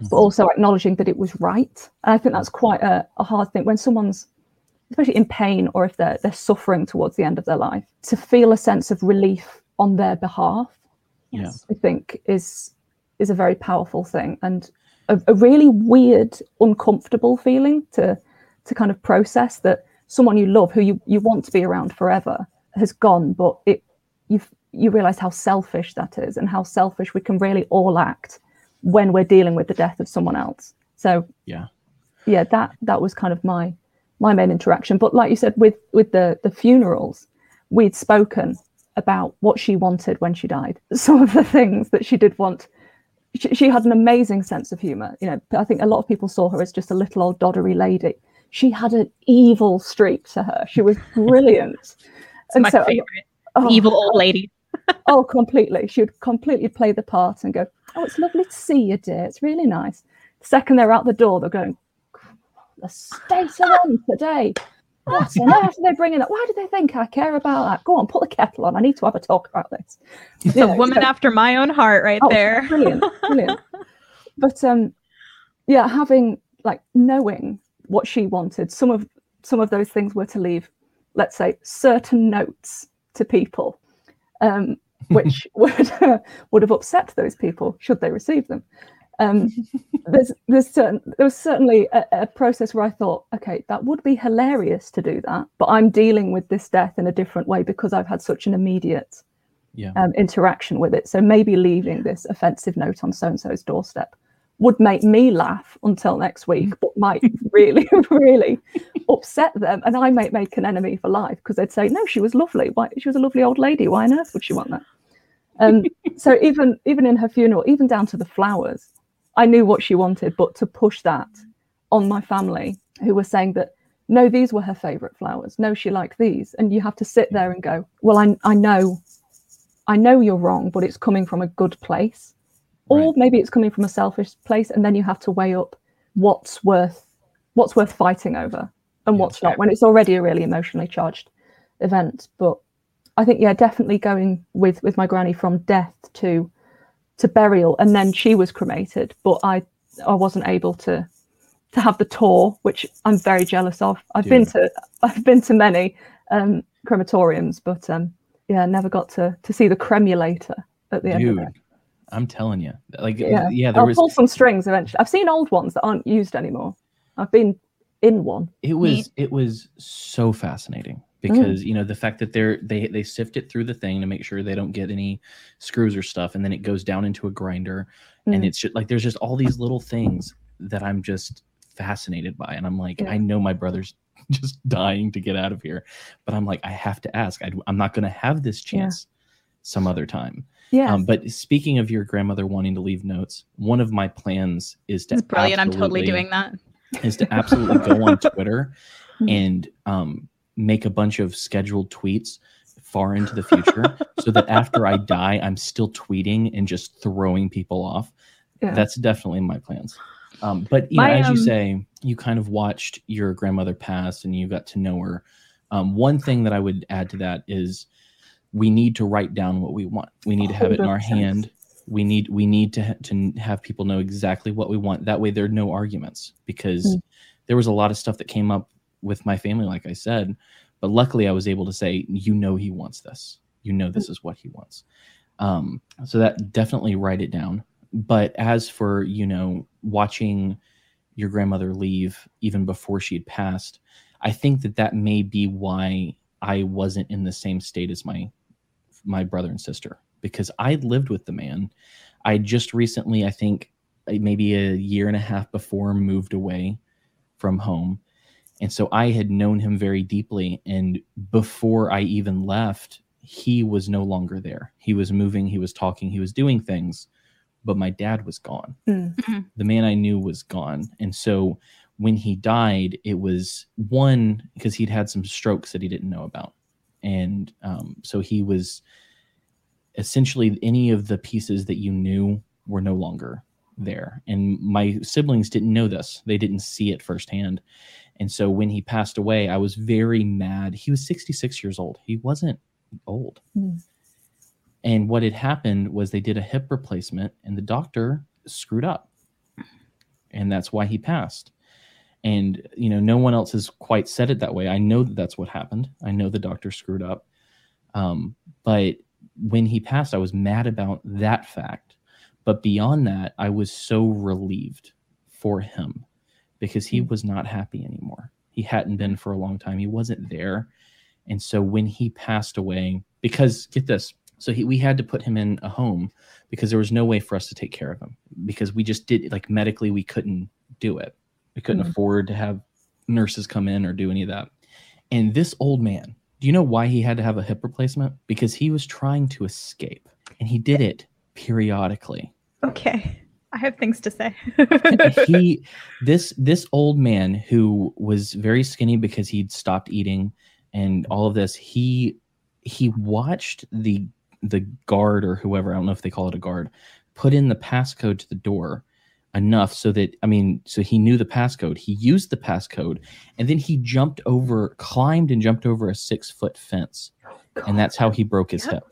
but mm-hmm. also acknowledging that it was right. And I think that's quite a, a hard thing when someone's especially in pain or if they're they're suffering towards the end of their life, to feel a sense of relief on their behalf, Yeah. I think is is a very powerful thing and a, a really weird, uncomfortable feeling to to kind of process that someone you love who you, you want to be around forever has gone, but it you you realize how selfish that is and how selfish we can really all act when we're dealing with the death of someone else. So Yeah. yeah, that that was kind of my my main interaction. But like you said, with with the the funerals, we'd spoken about what she wanted when she died. Some of the things that she did want. She, she had an amazing sense of humor. You know, I think a lot of people saw her as just a little old doddery lady. She had an evil streak to her. She was brilliant. It's my favorite. oh, Evil old oh, lady. oh, completely. She would completely play the part and go, "Oh, it's lovely to see you, dear. It's really nice." The second they're out the door, they're going, "The state of them today. What on earth are they bringing up? Why do they think I care about that? Go on, put the kettle on. I need to have a talk about this." You The know, woman so- after my own heart, right Oh, there. brilliant, brilliant. But um, yeah, having like knowing what she wanted, some of some of those things were to leave, let's say, certain notes to people, um, which would would have upset those people should they receive them. Um, there's there's certain there was certainly a, a process where I thought, okay, that would be hilarious to do that, but I'm dealing with this death in a different way because I've had such an immediate Yeah. um, interaction with it. So maybe leaving this offensive note on so and so's doorstep would make me laugh until next week, but might really, really upset them. And I might make an enemy for life because they'd say, no, she was lovely. Why? She was a lovely old lady. Why on earth would she want that? Um, so even even in her funeral, even down to the flowers, I knew what she wanted, but to push that on my family who were saying that no, these were her favorite flowers. No, she liked these. And you have to sit there and go, well, I, I know, I know you're wrong, but it's coming from a good place. Or maybe it's coming from a selfish place. And then you have to weigh up what's worth, what's worth fighting over and Yeah. what's not when it's already a really emotionally charged event. But I think, yeah, definitely going with, with my granny from death to, to burial. And then she was cremated, but I, I wasn't able to, to have the tour, which I'm very jealous of. I've been to I've been to many um, crematoriums, but um, yeah, never got to to see the cremulator at the end Dude, of it. I'm telling you. Like Yeah, yeah, there I'll was pull some strings eventually. I've seen old ones that aren't used anymore. I've been in one. it was it was so fascinating Mm. because you know the fact that they're they they sift it through the thing to make sure they don't get any screws or stuff and then it goes down into a grinder and Mm. it's just like there's just all these little things that i'm just fascinated by and i'm like Yeah. i know my brother's just dying to get out of here but i'm like i have to ask I, i'm not going to have this Yeah. chance some other time Yeah, um, but speaking of your grandmother wanting to leave notes one of my plans is to It's brilliant. I'm totally doing that. is to absolutely go on Twitter Mhm. and um, make a bunch of scheduled tweets far into the future so that after I die, I'm still tweeting and just throwing people off. Yeah. That's definitely my plans. Um, but you My, know, as you um, say, you kind of watched your grandmother pass and you got to know her. Um, one thing that I would add to that is we need to write down what we want. We need to have it in our 100%. hand. We need we need to ha- to have people know exactly what we want. That way, there are no arguments because Mm. there was a lot of stuff that came up with my family, like I said. But luckily, I was able to say, you know, he wants this. You know, this is what he wants. Um, so that definitely write it down. But as for you know, watching your grandmother leave even before she had passed, I think that that may be why I wasn't in the same state as my my brother and sister because I lived with the man. I just recently, I think maybe a year and a half before, moved away from home. And so I had known him very deeply. And before I even left, he was no longer there. He was moving, he was talking, he was doing things, but my dad was gone. Mm. The man I knew was gone. And so when he died, it was one because he'd had some strokes that he didn't know about. And um, so he was essentially any of the pieces that you knew were no longer there. And my siblings didn't know this, they didn't see it firsthand. And so when he passed away, I was very mad. He was 66 years old, he wasn't old. Mm. And what had happened was they did a hip replacement, and the doctor screwed up. And that's why he passed. And, you know, no one else has quite said it that way. I know that that's what happened. I know the doctor screwed up. Um, but when he passed, I was mad about that fact. But beyond that, I was so relieved for him because he was not happy anymore. He hadn't been for a long time. He wasn't there. And so when he passed away, because get this, so he, we had to put him in a home because there was no way for us to take care of him because we just did like medically we couldn't do it. We couldn't Mhm. afford to have nurses come in or do any of that. And this old man Do you know why he had to have a hip replacement? Because he was trying to escape, and he did it periodically. Okay. I have things to say. he this this old man who was very skinny because he'd stopped eating and all of this he he watched the the guard or whoever i don't know if they call it a guard put in the passcode to the door enough so that i mean so he knew the passcode he used the passcode and then he jumped over climbed and jumped over a six foot fence and that's how he broke his Yep. hip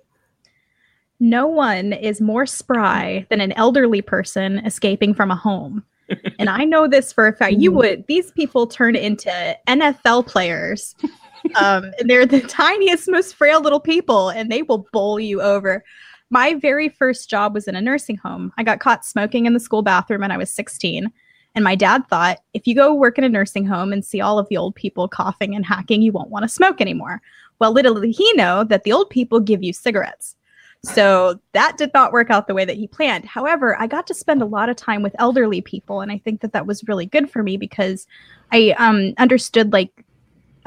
no one is more spry than an elderly person escaping from a home. and I know this for a fact. You Mm. would, these people turn into NFL players. Um, and they're the tiniest, most frail little people, and they will bowl you over. My very first job was in a nursing home. I got caught smoking in the school bathroom when I was 16. And my dad thought if you go work in a nursing home and see all of the old people coughing and hacking, you won't want to smoke anymore. Well, little did he know that the old people give you cigarettes. So that did not work out the way that he planned. However, I got to spend a lot of time with elderly people, and I think that that was really good for me because I um, understood like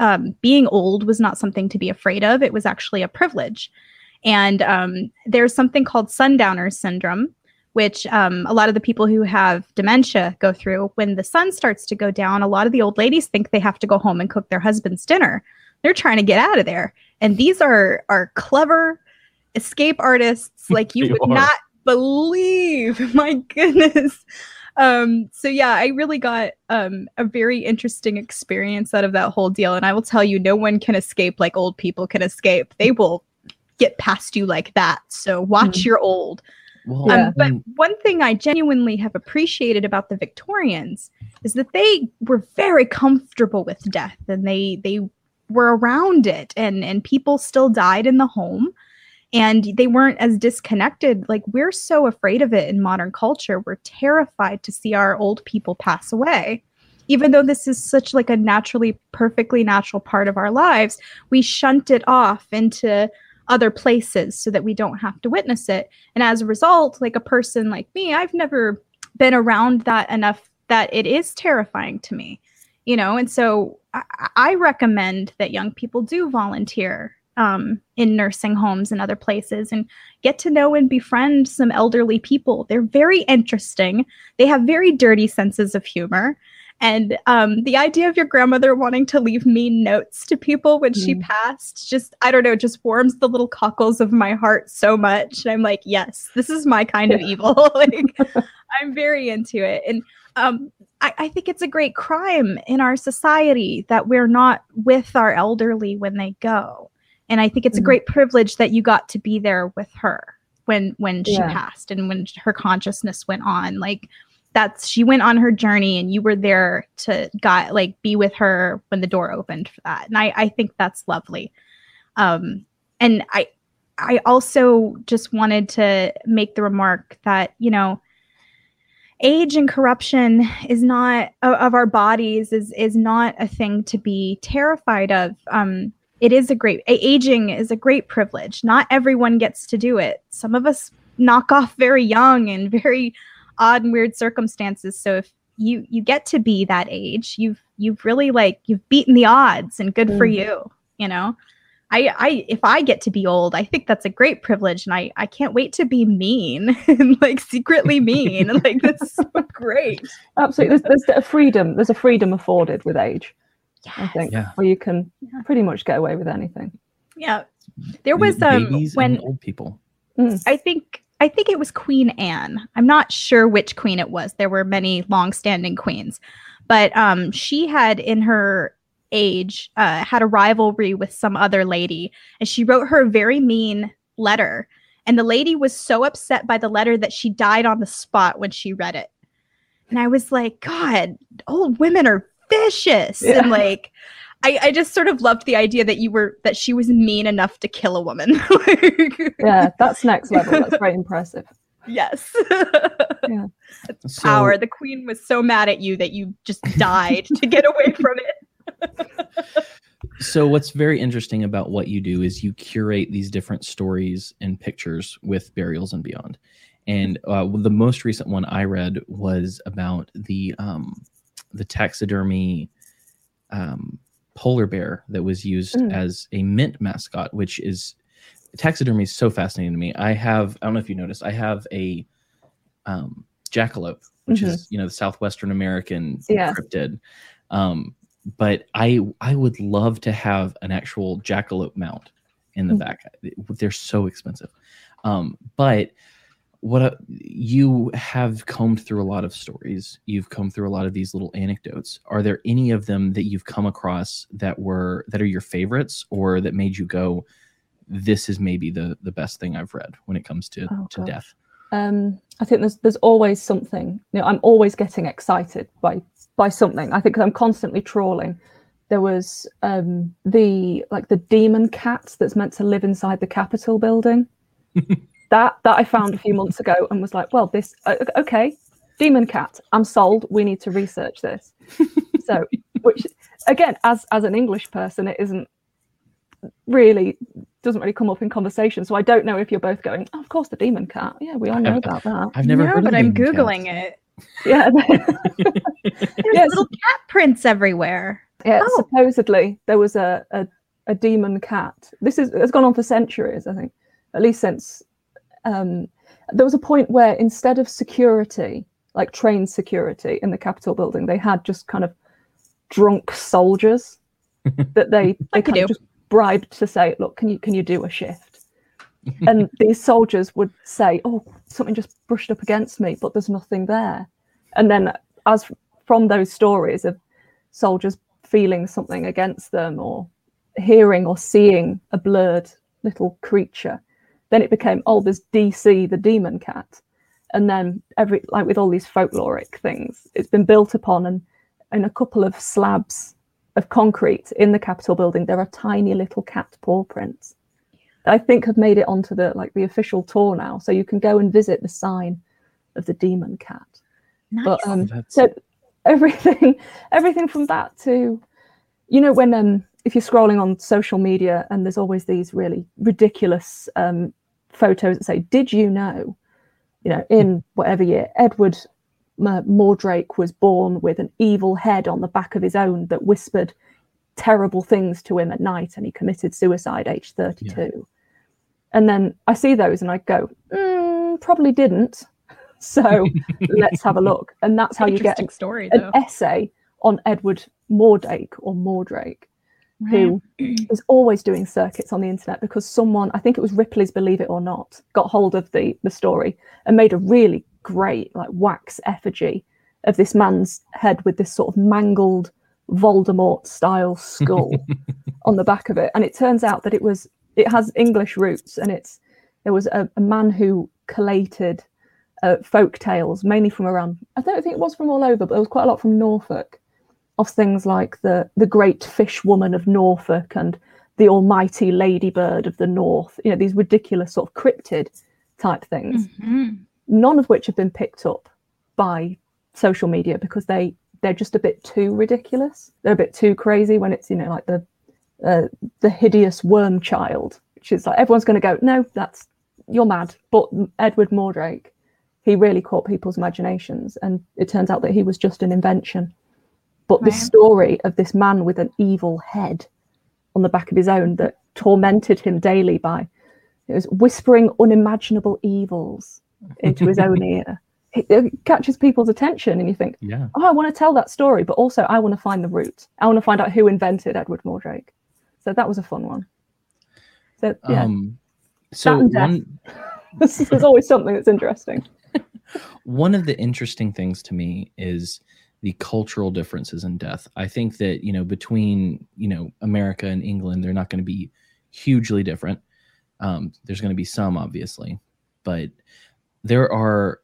um, being old was not something to be afraid of. It was actually a privilege. And um, there's something called sundowner syndrome, which um, a lot of the people who have dementia go through. When the sun starts to go down, a lot of the old ladies think they have to go home and cook their husband's dinner. They're trying to get out of there. And these are are clever escape artists like you They would are. not believe. My goodness. Um, so yeah, I really got um, a very interesting experience out of that whole deal. And I will tell you, no one can escape like old people can escape. They will get past you like that. So watch Mm. your old. well Yeah. Um, but mm, one thing I genuinely have appreciated about the Victorians is that they were very comfortable with death and they they were around it and and people still died in the home and they weren't as disconnected. Like we're so afraid of it in modern culture. We're terrified to see our old people pass away. Even though this is such like a naturally perfectly natural part of our lives we shunt it off into other places so that we don't have to witness it. And as a result, like a person like me, I've never been around that enough that it is terrifying to me, you know? And so I, I recommend that young people do volunteer um, in nursing homes and other places and get to know and befriend some elderly people. They're very interesting, they have very dirty senses of humor. And um, the idea of your grandmother wanting to leave mean notes to people when she Mm. passed just, I don't know, just warms the little cockles of my heart so much. And I'm like, yes, this is my kind of evil. like, I'm very into it. And um, I, I think it's a great crime in our society that we're not with our elderly when they go. And I think it's a Mhm. great privilege that you got to be there with her when when she Yeah. passed and when her consciousness went on. Like that's she went on her journey and you were there to got like be with her when the door opened for that. And I, I think that's lovely. Um and I I also just wanted to make the remark that, you know, age and corruption is not of, of our bodies is is not a thing to be terrified of. Um it is a great aging is a great privilege. Not everyone gets to do it. Some of us knock off very young and very odd and weird circumstances. So if you you get to be that age, you've you've really like you've beaten the odds and good for Mm. you, you know. I, I if I get to be old, I think that's a great privilege, and I I can't wait to be mean and like secretly mean. and like that's so great. Absolutely. There's, there's a freedom. There's a freedom afforded with age, I think, Yeah. where you can Yeah. pretty much get away with anything. Yeah. There was um babies when and old people. I think I think it was Queen Anne. I'm not sure which queen it was. There were many long-standing queens, but um, she had in her age uh, had a rivalry with some other lady, and she wrote her a very mean letter. And the lady was so upset by the letter that she died on the spot when she read it. And I was like, God, old women are vicious, Yeah. and like. I, I just sort of loved the idea that you were that she was mean enough to kill a woman. Yeah, that's next level. That's very impressive. Yes. So, Power. The queen was so mad at you that you just died to get away from it. so what's very interesting about what you do is you curate these different stories and pictures with burials and beyond and uh, the most recent one i read was about the um, the taxidermy um, polar bear that was used Mm. as a mint mascot, which is taxidermy is so fascinating to me. I have I don't know if you noticed, I have a um, jackalope, which Mhm. is you know the southwestern American Yeah. cryptid. Um, but I I would love to have an actual jackalope mount in the Mhm. back. They're so expensive. Um, but what a, you have combed through a lot of stories you've combed through a lot of these little anecdotes are there any of them that you've come across that were that are your favorites or that made you go this is maybe the the best thing i've read when it comes to Oh, to gosh. death um, I think there's there's always something. You know, I'm always getting excited by by something. I think I'm constantly trawling. There was um, the like the demon cat that's meant to live inside the Capitol building. that that I found a few months ago and was like, well, this uh, okay, demon cat. I'm sold. We need to research this. so, which again, as as an English person, it isn't really doesn't really come up in conversation. So I don't know if you're both going, oh, of course, the demon cat. Yeah, we all know about that. i've never no, heard but of I'm googling cats. it. Yeah, There's Yes. little cat prints everywhere. yeah. Oh. Supposedly there was a, a a demon cat. This is has gone on for centuries, I think, at least since. Um, there was a point where instead of security, like trained security in the Capitol building, they had just kind of drunk soldiers that they they Like kind of just bribed to say, "Look, can you can you do a shift?" and these soldiers would say, "Oh, something just brushed up against me, but there's nothing there." And then, as from those stories of soldiers feeling something against them, or hearing or seeing a blurred little creature, then it became, "Oh, there's DC, the demon cat." And then every like with all these folkloric things, it's been built upon, and in a couple of slabs of concrete in the Capitol building, there are tiny little cat paw prints. that I think have made it onto the like the official tour now, so you can go and visit the sign of the demon cat. Nice. But um, That's- so everything, everything from that to, you know, when um, if you're scrolling on social media and there's always these really ridiculous um, photos that say, "Did you know?" You know, in whatever year Edward M- Mordrake was born with an evil head on the back of his own that whispered terrible things to him at night, and he committed suicide aged 32. And then I see those and I go, mm, probably didn't. So let's have a look. And that's how you get Interesting story, an essay on Edward Mordrake or Mordake, who is always doing circuits on the internet because someone, I think it was Ripley's Believe It or Not, got hold of the the story and made a really great like wax effigy of this man's head with this sort of mangled Voldemort style skull on the back of it. And it turns out that it was it has English roots and it's there was a, a man who collated uh, folk tales mainly from around I don't think it was from all over, but there was quite a lot from Norfolk of things like the the great fish woman of Norfolk and the almighty ladybird of the north. You know these ridiculous sort of cryptid type things Mhm. none of which have been picked up by social media because they they're just a bit too ridiculous. They're a bit too crazy when it's you know like the uh, the hideous worm child, which is like everyone's going to go no, that's you're mad. But Edward Mordrake, he really caught people's imaginations, and it turns out that he was just an invention. But Right. story of this man with an evil head on the back of his own that tormented him daily by it was whispering unimaginable evils into his own ear. It, it catches people's attention, and you think, yeah "Oh, I want to tell that story," but also I want to find the root. I want to find out who invented Edward Mordrake. So that was a fun one. So yeah, um so one there's always something that's interesting. one of the interesting things to me is the cultural differences in death. I think that, you know, between, you know, America and England, they're not going to be hugely different. Um, there's going to be some, obviously, but there are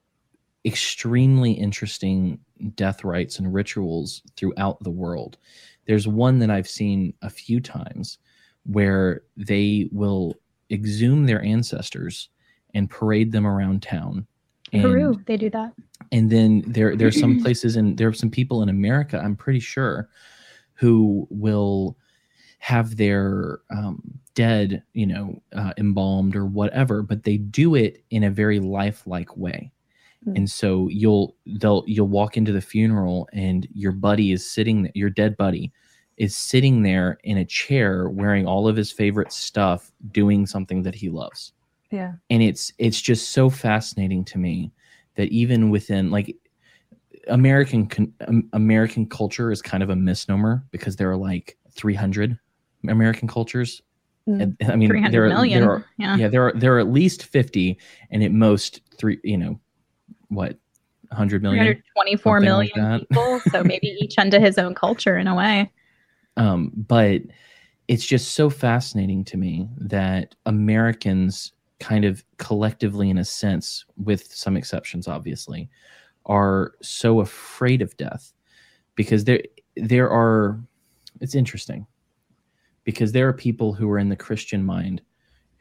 extremely interesting death rites and rituals throughout the world. There's one that I've seen a few times where they will exhume their ancestors and parade them around town. And Peru, they do that. and then there there are some places and there are some people in America, I'm pretty sure, who will have their um, dead, you know, uh, embalmed or whatever, but they do it in a very lifelike way. Mm. And so you'll they'll you'll walk into the funeral and your buddy is sitting your dead buddy is sitting there in a chair wearing all of his favorite stuff doing something that he loves Yeah. and it's it's just so fascinating to me that even within like american um, american culture is kind of a misnomer because there are like 300 american cultures Mm. and i mean there are, million. there are yeah. yeah there are there are at least 50 and at most three you know what 100 million 324 like people. So maybe each unto his own culture in a way. um, but it's just so fascinating to me that Americans kind of collectively, in a sense, with some exceptions, obviously, are so afraid of death because there there are it's interesting because there are people who are in the Christian mind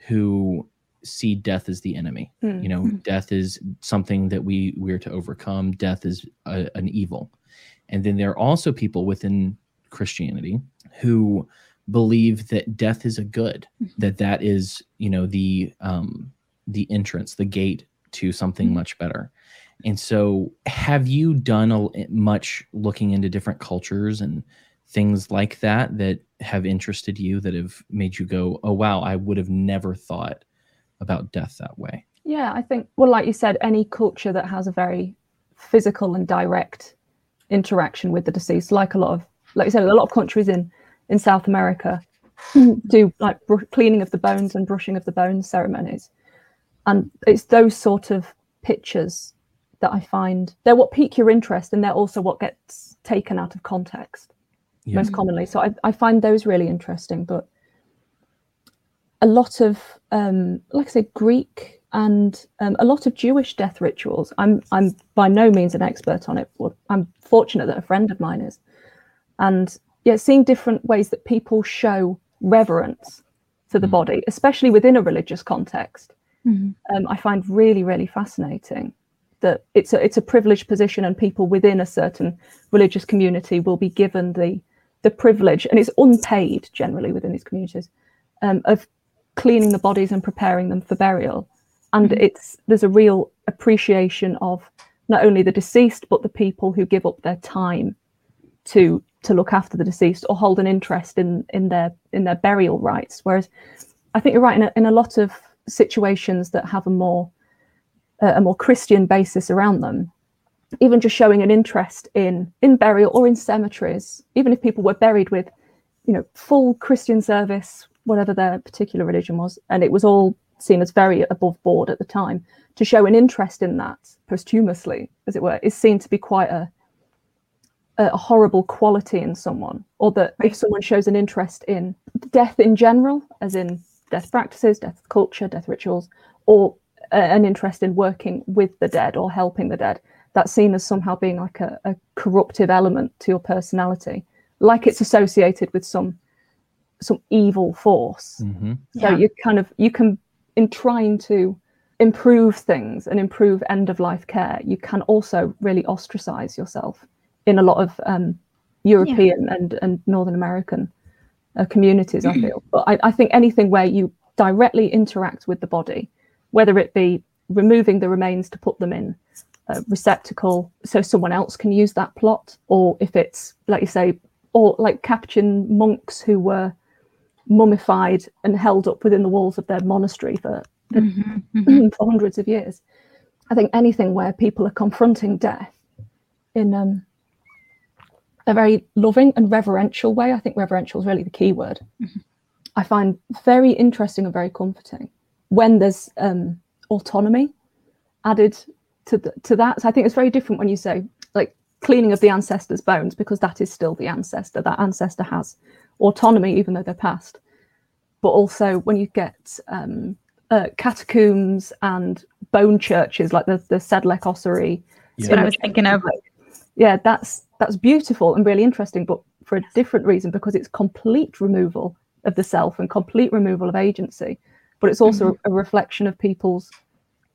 who see death as the enemy. Mm. You know, death is something that we we're to overcome. Death is a, an evil, and then there are also people within Christianity who believe that death is a good. That that is you know the um, the entrance, the gate to something Mhm. much better. And so, have you done a, much looking into different cultures and things like that that have interested you that have made you go, "Oh wow, I would have never thought about death that way." Yeah, I think, well, like you said, any culture that has a very physical and direct interaction with the deceased, like a lot of, like you said, a lot of countries in in South America do like br- cleaning of the bones and brushing of the bones ceremonies, and it's those sort of pictures that I find they're what pique your interest, and they're also what gets taken out of context Yeah. most commonly. So I, I find those really interesting. But a lot of, um, like I say, Greek and um, a lot of Jewish death rituals. I'm I'm by no means an expert on it, but I'm fortunate that a friend of mine is. And yeah, seeing different ways that people show reverence to the Mm. body, especially within a religious context, Mhm. um, I find really really fascinating. That it's a it's a privileged position, and people within a certain religious community will be given the the privilege, and it's unpaid generally within these communities, um, of cleaning the bodies and preparing them for burial. And Mhm. it's there's a real appreciation of not only the deceased but the people who give up their time to to look after the deceased or hold an interest in in their in their burial rites. Whereas I think you're right in a, in a lot of situations that have a more uh, a more Christian basis around them, even just showing an interest in in burial or in cemeteries, even if people were buried with, you know, full Christian service, whatever their particular religion was, and it was all seen as very above board at the time, to show an interest in that posthumously, as it were, is seen to be quite a a horrible quality in someone, or that if someone shows an interest in death in general, as in death practices, death culture, death rituals, or uh, an interest in working with the dead or helping the dead, that's seen as somehow being like a, a corruptive element to your personality, like it's associated with some some evil force. hmm So Yeah. you kind of you can in trying to improve things and improve end of life care, you can also really ostracize yourself in a lot of um, European and, and Northern American uh, communities, I feel. But I, I think anything where you directly interact with the body, whether it be removing the remains to put them in a receptacle so someone else can use that plot, or if it's, like you say, or like Capuchin monks who were mummified and held up within the walls of their monastery for, Mhm. Mhm. for hundreds of years. I think anything where people are confronting death in um, a very loving and reverential way, I think reverential is really the key word, I find very interesting and very comforting when there's um, autonomy added to, the, to that. So I think it's very different when you say, like, cleaning of the ancestor's bones, because that is still the ancestor. That ancestor has autonomy, even though they're past. But also when you get um, uh, catacombs and bone churches, like the, the Sedlec Ossuary. That's what I was thinking of. Yeah, that's that's beautiful and really interesting, but for a different reason because it's complete removal of the self and complete removal of agency. But it's also a reflection of people's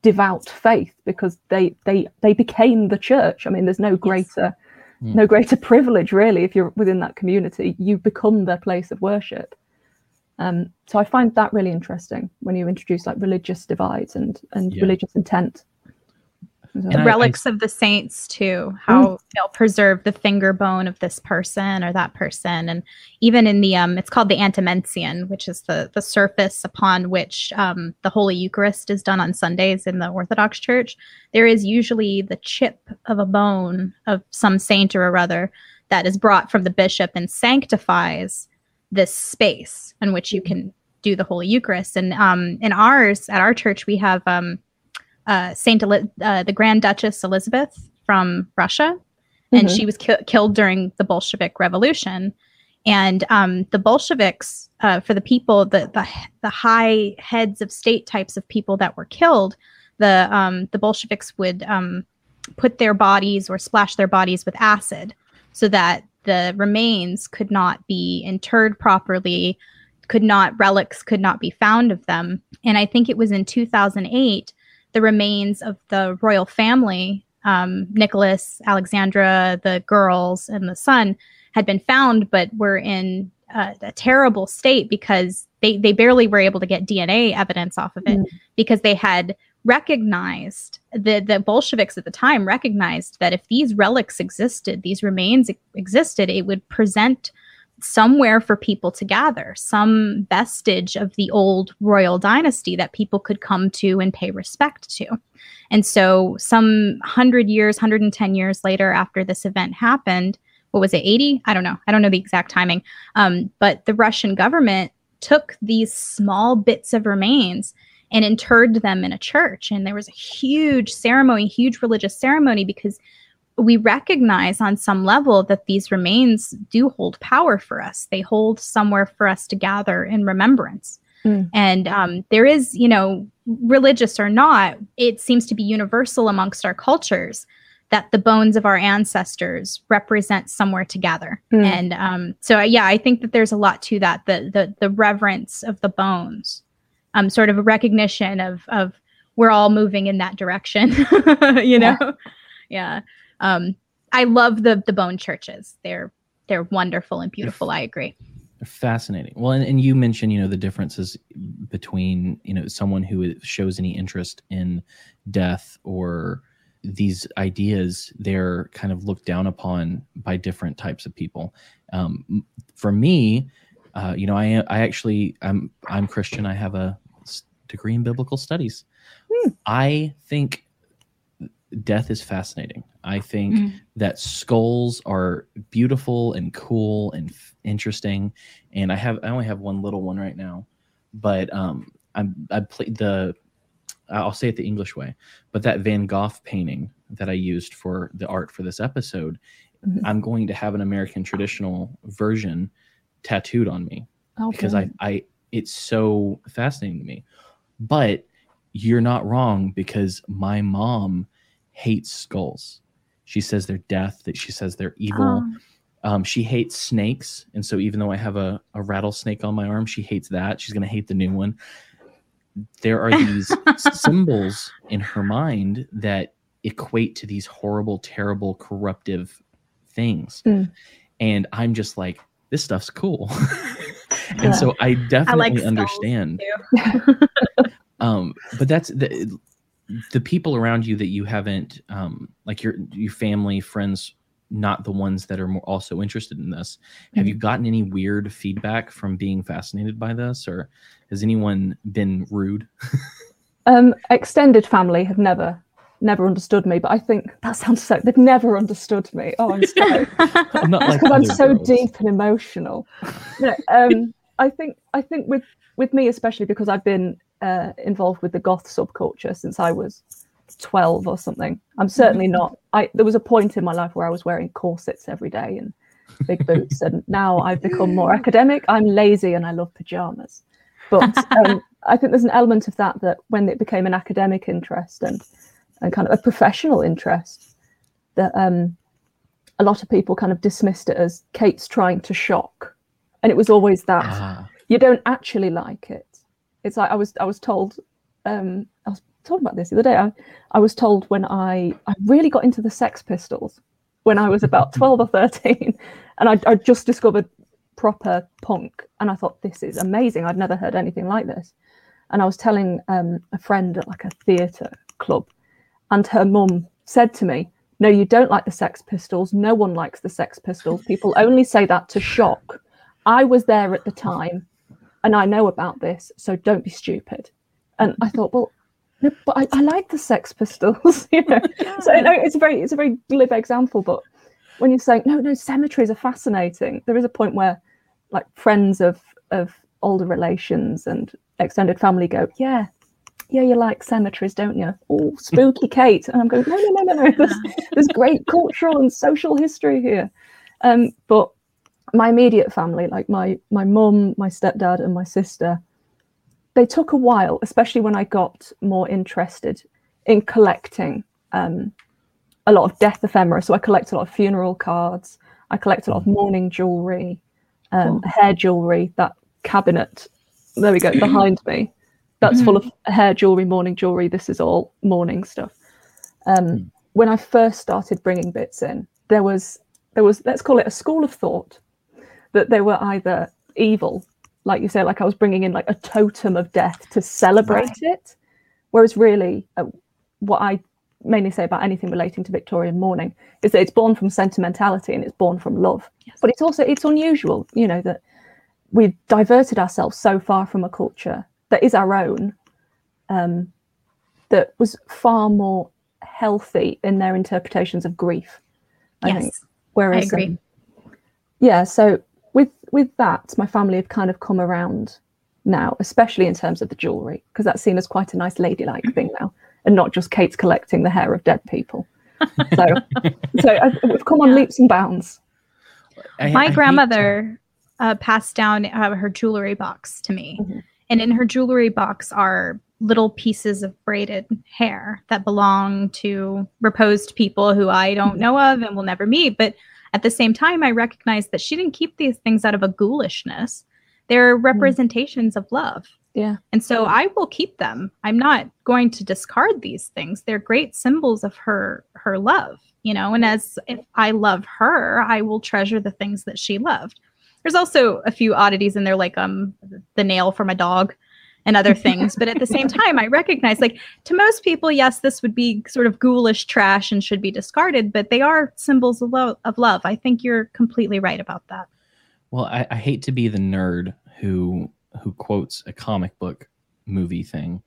devout faith because they they they became the church. I mean, there's no greater Mm. no greater privilege really if you're within that community. You become their place of worship. Um, so I find that really interesting when you introduce like religious divides and and Yeah. religious intent. So- the I- I- relics of the saints too how they'll preserve the finger bone of this person or that person. And even in the um it's called the antimension which is the the surface upon which um the holy eucharist is done on sundays in the orthodox church. There is usually the chip of a bone of some saint or other that is brought from the bishop and sanctifies this space in which you can do the holy eucharist. And um in ours at our church we have um uh, Saint Eli- uh, the Grand Duchess Elizabeth from Russia, and Mhm. she was ki- killed during the Bolshevik Revolution. And um, the Bolsheviks, uh, for the people, the, the the high heads of state types of people that were killed, the um, the Bolsheviks would um, put their bodies or splash their bodies with acid, so that the remains could not be interred properly, could not relics could not be found of them. And I think it was in 2008 the remains of the royal family, um, Nicholas, Alexandra, the girls, and the son, had been found, but were in uh, a terrible state because they, they barely were able to get DNA evidence off of it Mm. because they had recognized the the Bolsheviks at the time recognized that if these relics existed, these remains existed, it would present somewhere for people to gather, some vestige of the old royal dynasty that people could come to and pay respect to. And so, some 100 years, 110 years later, after this event happened, what was it, 80? I don't know. I don't know the exact timing. Um, but the Russian government took these small bits of remains and interred them in a church. And there was a huge ceremony, huge religious ceremony, because we recognize on some level that these remains do hold power for us. They hold somewhere for us to gather in remembrance. Mm. And um, there is, you know, religious or not, it seems to be universal amongst our cultures that the bones of our ancestors represent somewhere to gather. Mm. And um, so, yeah, I think that there's a lot to that. The the the reverence of the bones, um, sort of a recognition of of we're all moving in that direction. you know, yeah. Um, I love the the bone churches. They're they're wonderful and beautiful. I agree. Fascinating. Well, and, and you mentioned, you know, the differences between, you know, someone who shows any interest in death or these ideas. They're kind of looked down upon by different types of people. Um, for me, uh, you know, I am, I actually, I'm, I'm Christian. I have a degree in biblical studies. Hmm. I think death is fascinating. I think Mm. that skulls are beautiful and cool and f- interesting. And I have I only have one little one right now, but um, I'm I played the I'll say it the English way, but that Van Gogh painting that I used for the art for this episode, Mhm. I'm going to have an American traditional version tattooed on me Oh, because I. I it's so fascinating to me. But you're not wrong because my mom hates skulls. She says they're death, that she says they're evil. Oh, Um, she hates snakes. And so even though I have a, a rattlesnake on my arm, she hates that. She's gonna hate the new one. There are these symbols in her mind that equate to these horrible, terrible, corruptive things. Mm. And I'm just like, this stuff's cool. and Yeah. so I definitely skulls, understand. Um, but that's the the people around you that you haven't um like your your family, friends, not the ones that are more also interested in this. Have you gotten any weird feedback from being fascinated by this, or has anyone been rude? Um, extended family have never, never understood me. But I think that sounds so. They've never understood me. Oh, I'm sorry. I'm not like because I'm so girls. deep and emotional. Um, I think I think with with me especially because I've been uh, involved with the goth subculture since I was twelve or something. I'm certainly not. I there was a point in my life where I was wearing corsets every day and big boots, and now I've become more academic. I'm lazy and I love pajamas. But um, I think there's an element of that that when it became an academic interest and and kind of a professional interest, that um, a lot of people kind of dismissed it as Kate's trying to shock, and it was always that Ah, you don't actually like it. It's like I was I was told um, I was told about this the other day. I, I was told when I I really got into the Sex Pistols when I was about twelve or thirteen, and I I just discovered proper punk, and I thought this is amazing. I'd never heard anything like this, and I was telling um, a friend at like a theatre club, and her mum said to me, No, you don't like the Sex Pistols. No one likes the Sex Pistols. People only say that to shock. I was there at the time and I know about this, so don't be stupid. And I thought, well, no, but I, I like the Sex Pistols, you know. So no, it's a very it's a very glib example, but when you're saying no, no, cemeteries are fascinating, there is a point where like friends of of older relations and extended family go, yeah, yeah, you like cemeteries, don't you? Oh, spooky Kate. And I'm going, no, no, no, no, no. There's, there's great cultural and social history here. Um, but my immediate family, like my my mum, my stepdad, and my sister, they took a while, especially when I got more interested in collecting um, a lot of death ephemera. So I collect a lot of funeral cards. I collect a lot of mourning jewelry, um, hair jewelry. That cabinet, there we go, behind me. That's full of hair jewelry, mourning jewelry. This is all mourning stuff. Um, when I first started bringing bits in, there was there was let's call it a school of thought that they were either evil, like you say, like I was bringing in like a totem of death to celebrate Right. it, whereas really uh, what I mainly say about anything relating to Victorian mourning is that it's born from sentimentality and it's born from love. Yes. But it's also it's unusual, you know, that we've diverted ourselves so far from a culture that is our own, um, that was far more healthy in their interpretations of grief. I think. yes, I Whereas, agree. um, yeah, so with with that, my family have kind of come around now, especially in terms of the jewelry, because that's seen as quite a nice ladylike thing now, and not just Kate's collecting the hair of dead people. So, so I, we've come on Yeah. leaps and bounds. I- I my hate to- grandmother uh, passed down uh, her jewelry box to me Mhm. and in her jewelry box are little pieces of braided hair that belong to reposed people who i don't know of and will never meet but at the same time i recognize that she didn't keep these things out of a ghoulishness they're representations of love Yeah. and so I will keep them. I'm not going to discard these things. They're great symbols of her her love, you know, and as if I love her, I will treasure the things that she loved. There's also a few oddities in there like um the nail from a dog and other things, but at the same time I recognize like to most people yes, this would be sort of ghoulish trash and should be discarded, but they are symbols of, lo- of love. I think you're completely right about that. Well, I, I hate to be the nerd who who quotes a comic book movie thing,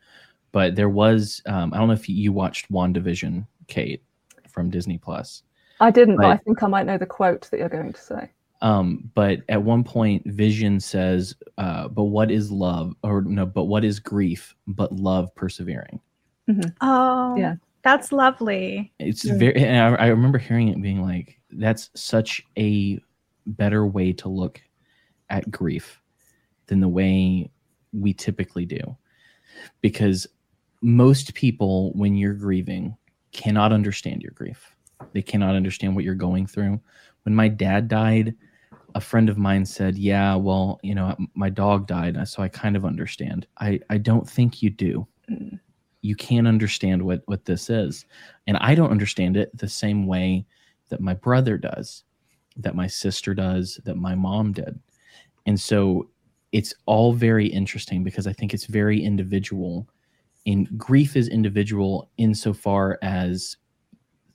but there was um, I don't know if you watched WandaVision, Kate, from Disney Plus. I didn't, but I think I might know the quote that you're going to say. Um, but at one point, Vision says, uh, "But what is love? Or no, but what is grief? But love persevering." Oh. Yeah. That's lovely. It's Yeah. very. And I, I remember hearing it being like, "That's such a better way to look at grief than the way we typically do," because most people, when you're grieving, cannot understand your grief. They cannot understand what you're going through. When my dad died, a friend of mine said, "Yeah, well, you know, my dog died, so I kind of understand." I I don't think you do. Mm. You can't understand what what this is, and I don't understand it the same way that my brother does, that my sister does, that my mom did, and so it's all very interesting because I think it's very individual. And grief is individual insofar as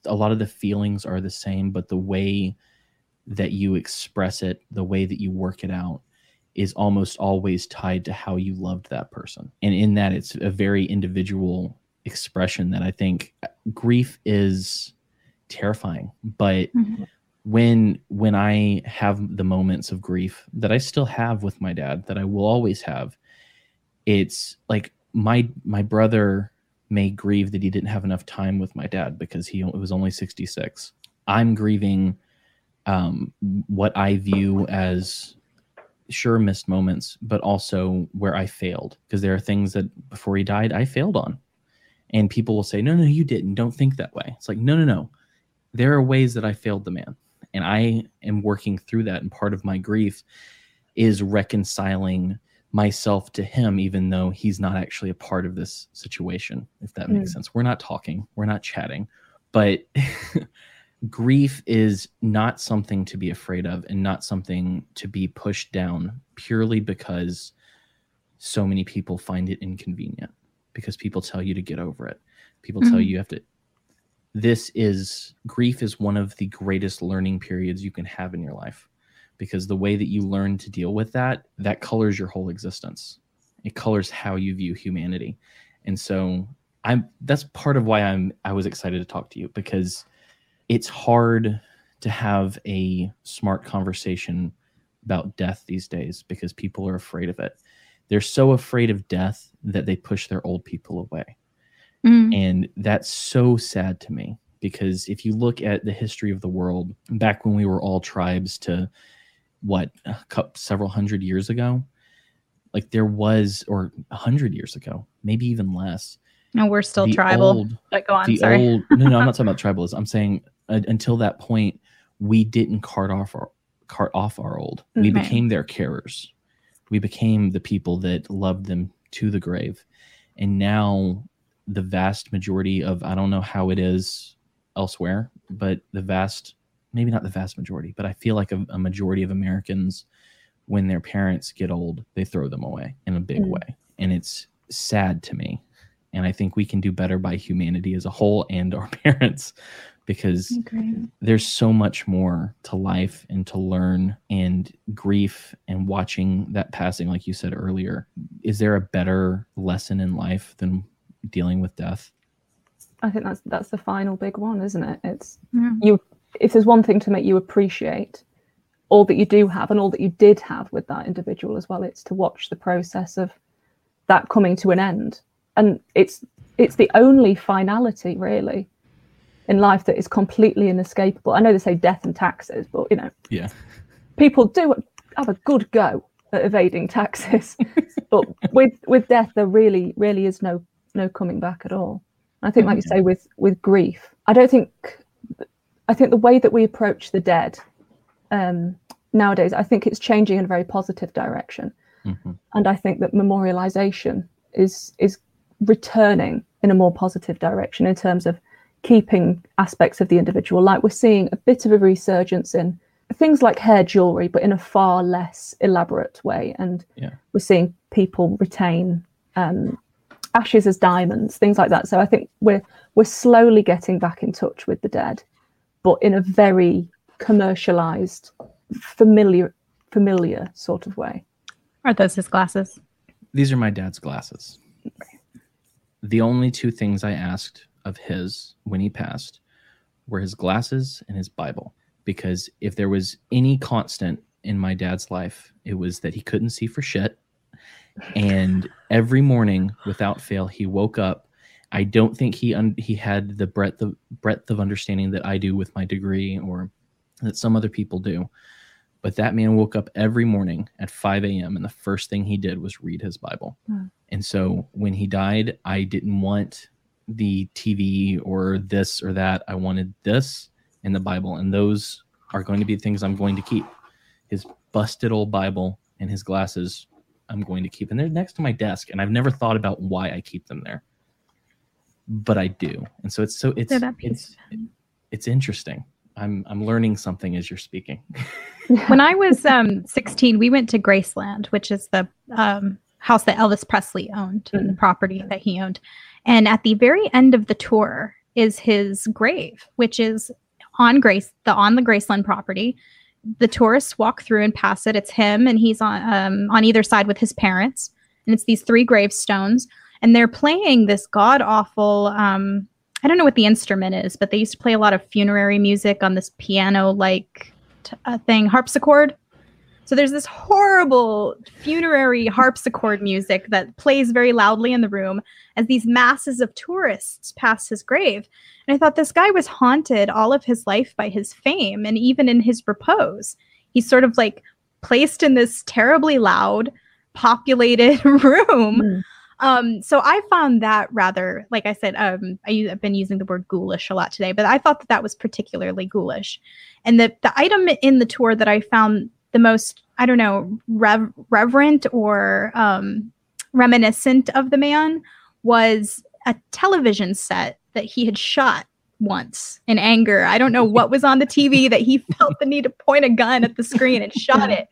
a lot of the feelings are the same, but the way that you express it, the way that you work it out, is almost always tied to how you loved that person. And in that, it's a very individual expression that I think uh, grief is terrifying. But when when I have the moments of grief that I still have with my dad, that I will always have, it's like my my brother may grieve that he didn't have enough time with my dad because he was only 66. I'm grieving um, what I view as sure missed moments, but also where I failed because there are things that before he died I failed on, and people will say, "No, no, you didn't. Don't think that way." It's like, no, no, no. There are ways that I failed the man, and I am working through that. And part of my grief is reconciling myself to him, even though he's not actually a part of this situation. If that makes sense, we're not talking, we're not chatting, but grief is not something to be afraid of and not something to be pushed down purely because so many people find it inconvenient because people tell you to get over it. People tell Mhm. you you have to this is grief is one of the greatest learning periods you can have in your life because the way that you learn to deal with that that colors your whole existence. It colors how you view humanity. And so i'm that's part of why i'm i was excited to talk to you because it's hard to have a smart conversation about death these days because people are afraid of it they're so afraid of death that they push their old people away Mm. and that's so sad to me because if you look at the history of the world, back when we were all tribes to what, a several hundred years ago, like there was, or a hundred years ago, maybe even less. No, we're still tribal. old- but go on. the Sorry. old, no, no, I'm not talking about tribalism. I'm saying uh, until that point, we didn't cart off our cart off our old. We Right. became their carers. We became the people that loved them to the grave. And now the vast majority of I don't know how it is elsewhere, but the vast maybe not the vast majority, but I feel like a, a majority of Americans when their parents get old, they throw them away in a big Mm. way. And it's sad to me. And I think we can do better by humanity as a whole and our parents because there's so much more to life and to learn and grief and watching that passing like you said earlier is there a better lesson in life than dealing with death I think that's that's the final big one, isn't it? It's Yeah. you. If there's one thing to make you appreciate all that you do have and all that you did have with that individual as well, it's to watch the process of that coming to an end. And it's it's the only finality really in life that is completely inescapable. I know they say death and taxes, but you know, Yeah. people do have a good go at evading taxes, but with with death, there really really is no no coming back at all. I think, like you say, with with grief, I don't think. I think the way that we approach the dead um, nowadays, I think it's changing in a very positive direction, Mhm. and I think that memorialization is is returning in a more positive direction in terms of keeping aspects of the individual. Like we're seeing a bit of a resurgence in things like hair jewelry, but in a far less elaborate way, and Yeah. we're seeing people retain um, ashes as diamonds, things like that. So I think we're we're slowly getting back in touch with the dead, but in a very commercialized, familiar familiar sort of way. Are those his glasses? these are my dad's glasses the only two things i asked of his when he passed were his glasses and his bible. Because if there was any constant in my dad's life it was that he couldn't see for shit. And every morning without fail he woke up. I don't think he un- he had the breadth of breadth of understanding that i do with my degree or that some other people do. But that man woke up every morning at 5 a.m and the first thing he did was read his bible. Hmm. And so when he died i didn't want the tv or this or that. I wanted this and the bible and those are going to be things i'm going to keep. His busted old bible and his glasses i'm going to keep and they're next to my desk and i've never thought about why i keep them there. But i do and so it's so it's They're that piece it's it's interesting. I'm i'm learning something as you're speaking. When I was um, 16, we went to Graceland, which is the um, house that Elvis Presley owned, and the property that he owned. And at the very end of the tour is his grave, which is on Grace, the on the Graceland property. The tourists walk through and pass it. It's him, and he's on um, on either side with his parents, and it's these three gravestones. And they're playing this god awful. Um, I don't know what the instrument is, but they used to play a lot of funerary music on this piano like t- uh, thing, harpsichord. So there's this horrible funerary harpsichord music that plays very loudly in the room as these masses of tourists pass his grave. And I thought this guy was haunted all of his life by his fame and even in his repose. He's sort of like placed in this terribly loud, populated room. Mm. Um, so I found that rather, like I said, um, I, I've been using the word ghoulish a lot today, but I thought that that was particularly ghoulish. And the the item in the tour that I found the most, I don't know, rev- reverent or um, reminiscent of the man was a television set that he had shot once in anger. I don't know what was on the TV that he felt the need to point a gun at the screen and shot it.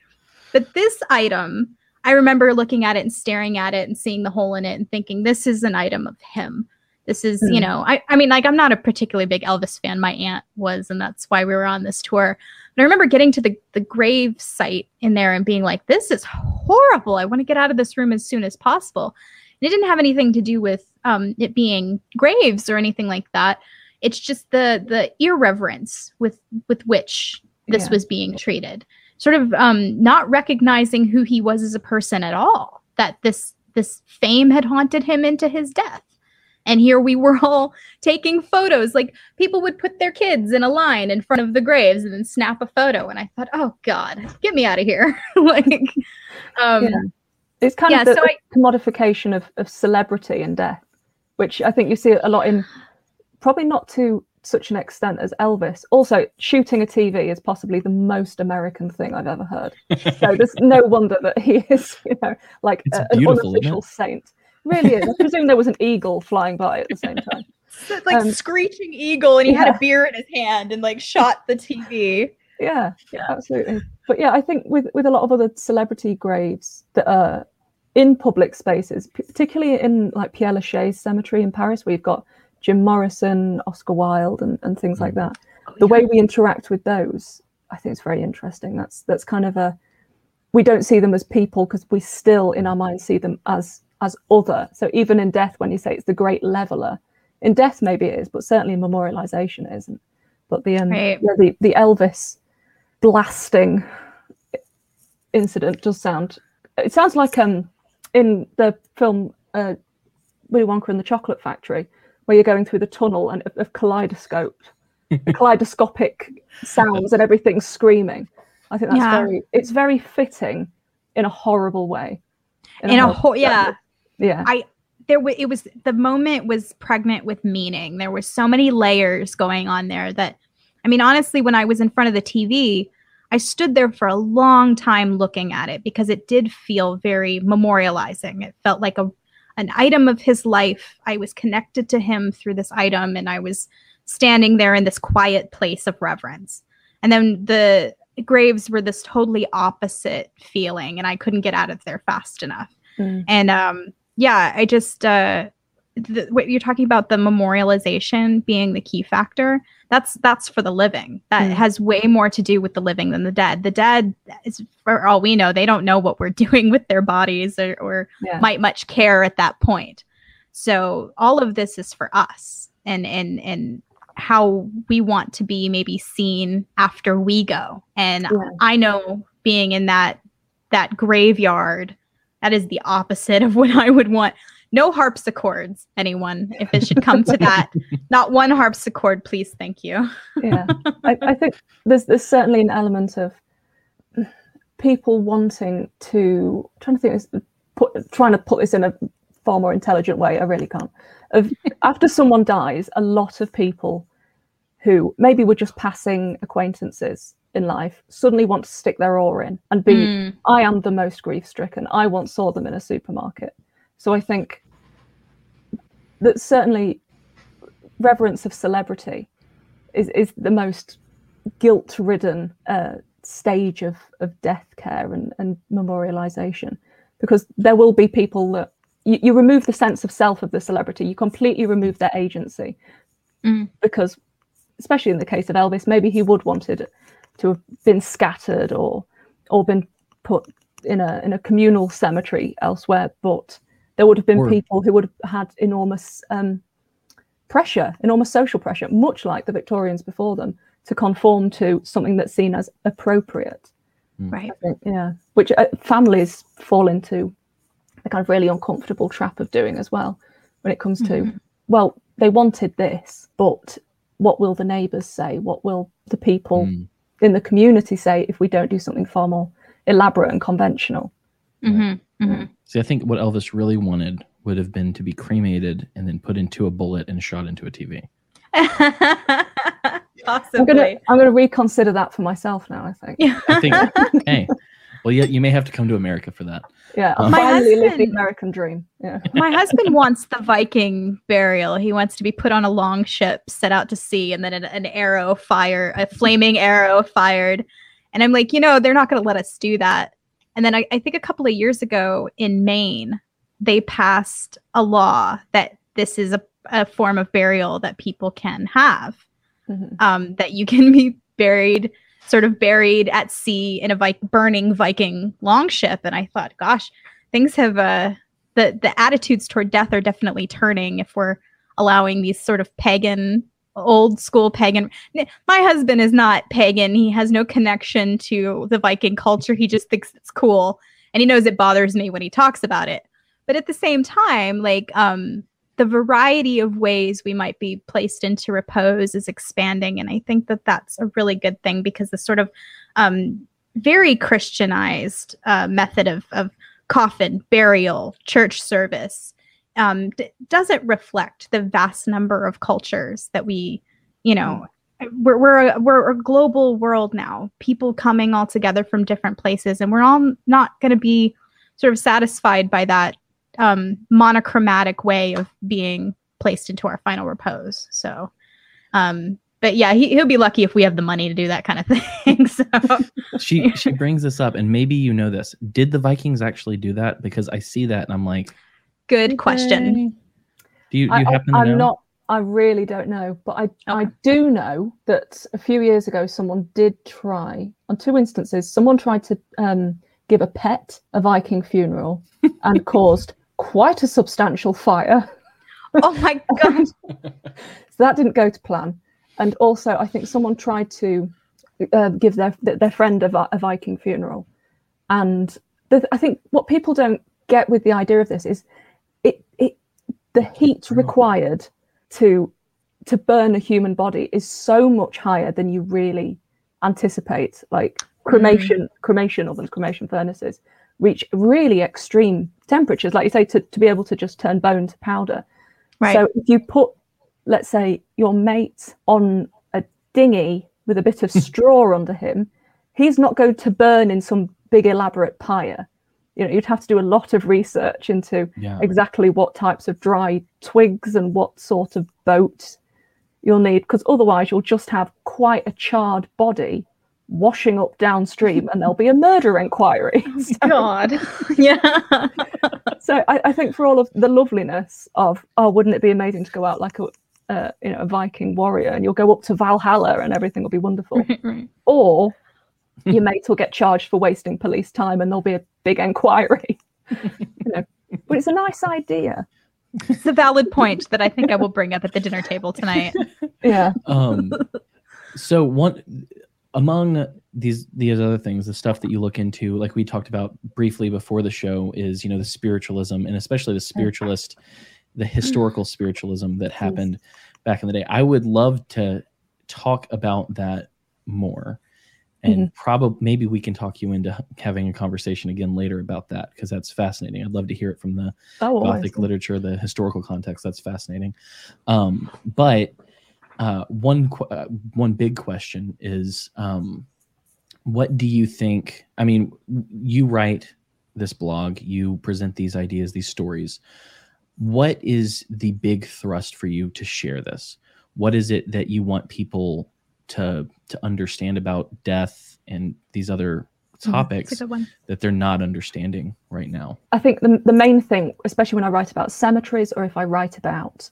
But this item, I remember looking at it and staring at it and seeing the hole in it and thinking, this is an item of him. This is, you Hmm. know, I, I mean, like, I'm not a particularly big Elvis fan. My aunt was, and that's why we were on this tour. But I remember getting to the, the grave site in there and being like, this is horrible. I want to get out of this room as soon as possible. And it didn't have anything to do with um, it being graves or anything like that. It's just the the irreverence with with which this Yeah. was being treated, sort of um, not recognizing who he was as a person at all. That this this fame had haunted him into his death. And here we were all taking photos. Like people would put their kids in a line in front of the graves and then snap a photo. And I thought, oh God, get me out of here. like, um, Yeah. It's kind Yeah, of the, so the I- commodification of, of celebrity and death, which I think you see a lot in, probably not to such an extent as Elvis. Also, shooting a TV is possibly the most American thing I've ever heard. So there's no wonder that he is, you know, like a- an unofficial saint. Really is. I presume there was an eagle flying by at the same time. So like Um, screeching eagle and he had a beer in his hand and like shot the TV. Yeah, yeah, absolutely. But yeah, I think with with a lot of other celebrity graves that are in public spaces, p- particularly in like Père Lachaise Cemetery in Paris, where you've got Jim Morrison, Oscar Wilde, and, and things like that. the way we interact with those, I think it's very interesting. That's that's kind of a we don't see them as people because we still in our minds see them as as other. So even in death, when you say it's the great leveler, in death maybe it is, but certainly in memorialization it isn't. But the um, Right. yeah, the the Elvis blasting incident does sound. It sounds like um in the film uh, Willy Wonka and the Chocolate Factory, where you're going through the tunnel and of, of kaleidoscope, kaleidoscopic sounds and everything's screaming. I think that's Yeah. very. It's very fitting in a horrible way. In a horrible whole, way. Yeah. i there was it was the moment was pregnant with meaning. There were so many layers going on there that i mean honestly when i was in front of the tv i stood there for a long time looking at it because it did feel very memorializing. It felt like a an item of his life. I was connected to him through this item and i was standing there in this quiet place of reverence. And then the graves were this totally opposite feeling and i couldn't get out of there fast enough. Mm. and um yeah i just uh the, what you're talking about the memorialization being the key factor that's that's for the living that Mm. has way more to do with the living than the dead the dead is for all we know they don't know what we're doing with their bodies or, or yeah. might much care at that point so all of this is for us and and and how we want to be maybe seen after we go and Yeah. i know being in that that graveyard that is the opposite of what i would want. No harpsichords anyone if it should come to that. Not one harpsichord please thank you. Yeah. I, I think there's there's certainly an element of people wanting to trying to think this put trying to put this in a far more intelligent way i really can't of after someone dies a lot of people who maybe were just passing acquaintances in life suddenly want to stick their oar in and be Mm, I am the most grief stricken. I once saw them in a supermarket. So I think that certainly reverence of celebrity is, is the most guilt ridden uh, stage of, of death care and, and memorialization because there will be people that you, you remove the sense of self of the celebrity, you completely remove their agency Mm. because, especially in the case of Elvis, maybe he would wanted to have been scattered or or been put in a in a communal cemetery elsewhere, but there would have been Or- people who would have had enormous um, pressure, enormous social pressure, much like the Victorians before them, to conform to something that's seen as appropriate. right think, yeah, which uh, families fall into the kind of really uncomfortable trap of doing as well when it comes to, Mhm. well, they wanted this, but what will the neighbours say? What will the people Mm. In the community say if we don't do something far more elaborate and conventional? Mhm, mhm. See, I think what Elvis really wanted would have been to be cremated and then put into a bullet and shot into a TV. Possibly. I'm gonna I'm gonna reconsider that for myself now. I think. Yeah. I think, hey, well, yeah, you may have to come to America for that. Yeah, I'll My finally live the husband- American dream. Yeah. My husband wants the Viking burial. He wants to be put on a long ship, set out to sea, and then an, an arrow fire, a flaming arrow fired. And I'm like, you know, they're not going to let us do that. And then I, I think a couple of years ago in Maine, they passed a law that this is a a form of burial that people can have. Mhm. Um, that you can be buried, sort of buried at sea in a burning Viking longship. And I thought, gosh, things have uh, the the attitudes toward death are definitely turning if we're allowing these sort of pagan old school pagan my husband is not pagan. He has no connection to the viking culture. He just thinks it's cool. And he knows it bothers me when he talks about it. But at the same time like um the variety of ways we might be placed into repose is expanding and i think that that's a really good thing because the sort of um very christianized uh, method of of coffin burial church service um, d- doesn't reflect the vast number of cultures that we, you know, we're we're a, we're a global world now. People coming all together from different places, and we're all not going to be sort of satisfied by that um, monochromatic way of being placed into our final repose. So, um, but yeah, he, he'll be lucky if we have the money to do that kind of thing. so, She she brings this up, and maybe you know this. Did the Vikings actually do that? Because I see that, and I'm like, good question. do you, you I, happen to am know? not. I really don't know, but I I do know that a few years ago someone did try on two instances. Someone tried to um, give a pet a Viking funeral and caused quite a substantial fire. Oh my god! So that didn't go to plan. And also, I think someone tried to uh, give their their friend a, a Viking funeral, and the, I think what people don't get with the idea of this is it it the heat required to to burn a human body is so much higher than you really anticipate. Like cremation, cremation ovens, cremation furnaces reach really extreme temperatures, like you say, to, to be able to just turn bone to powder. Right. So if you put, let's say, your mate on a dinghy with a bit of straw under him, he's not going to burn in some big elaborate pyre. You know, you'd have to do a lot of research into Yeah. exactly what types of dry twigs and what sort of boat you'll need, because otherwise you'll just have quite a charred body washing up downstream, and there'll be a murder inquiry. So- God. yeah. so I, I think for all of the loveliness of oh wouldn't it be amazing to go out like a uh, you know a viking warrior and you'll go up to valhalla and everything will be wonderful right. or your mates will get charged for wasting police time and there'll be a big inquiry you know but it's a nice idea It's a valid point that I think I will bring up at the dinner table tonight. yeah um so one among these these other things the stuff that you look into like we talked about briefly before the show is you know the spiritualism and especially the mm. spiritualist the historical mm. spiritualism that happened back in the day. I would love to talk about that more and mm-hmm. probably maybe we can talk you into having a conversation again later about that because that's fascinating. I'd love to hear it from the oh Gothic literature, the historical context. That's fascinating. Um, but uh, one uh, one big question is, um, what do you think? I mean, you write this blog, you present these ideas, these stories. What is the big thrust for you to share this? What is it that you want people to to understand about death and these other topics a good one. that they're not understanding right now? I think the, the main thing, especially when I write about cemeteries or if I write about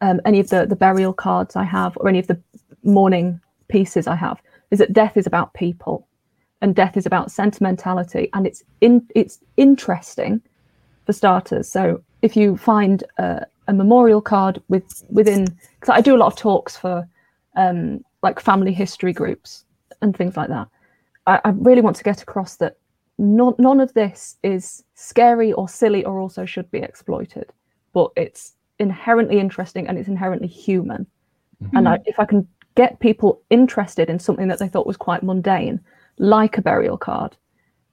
um, any of the, the burial cards I have or any of the mourning pieces I have, is that death is about people and death is about sentimentality and it's in it's interesting for starters. So if you find a, a memorial card with within, because I do a lot of talks for um, like family history groups and things like that. I, I really want to get across that none, none of this is scary or silly or also should be exploited, but it's inherently interesting and it's inherently human. And mm-hmm. I, if I can get people interested in something that they thought was quite mundane, like a burial card,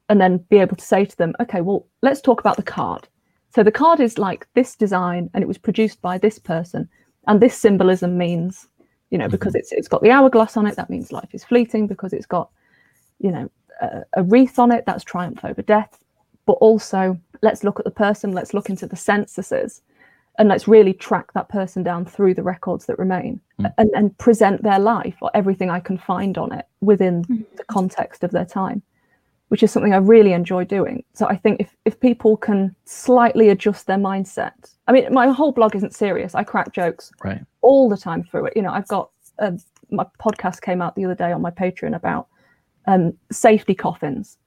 and then be able to say to them, okay, well, let's talk about the card. So the card is like this design and it was produced by this person, and this symbolism means, you know, because mm-hmm. it's it's got the hourglass on it, that means life is fleeting, because it's got, you know, a, a wreath on it, that's triumph over death. But also, let's look at the person, let's look into the censuses, and let's really track that person down through the records that remain Mm. and, and present their life or everything I can find on it within Mhm. the context of their time. which is something I really enjoy doing. So I think if, if people can slightly adjust their mindset, I mean, my whole blog isn't serious. I crack jokes Right. all the time through it. You know, I've got uh, my podcast came out the other day on my Patreon about um, safety coffins.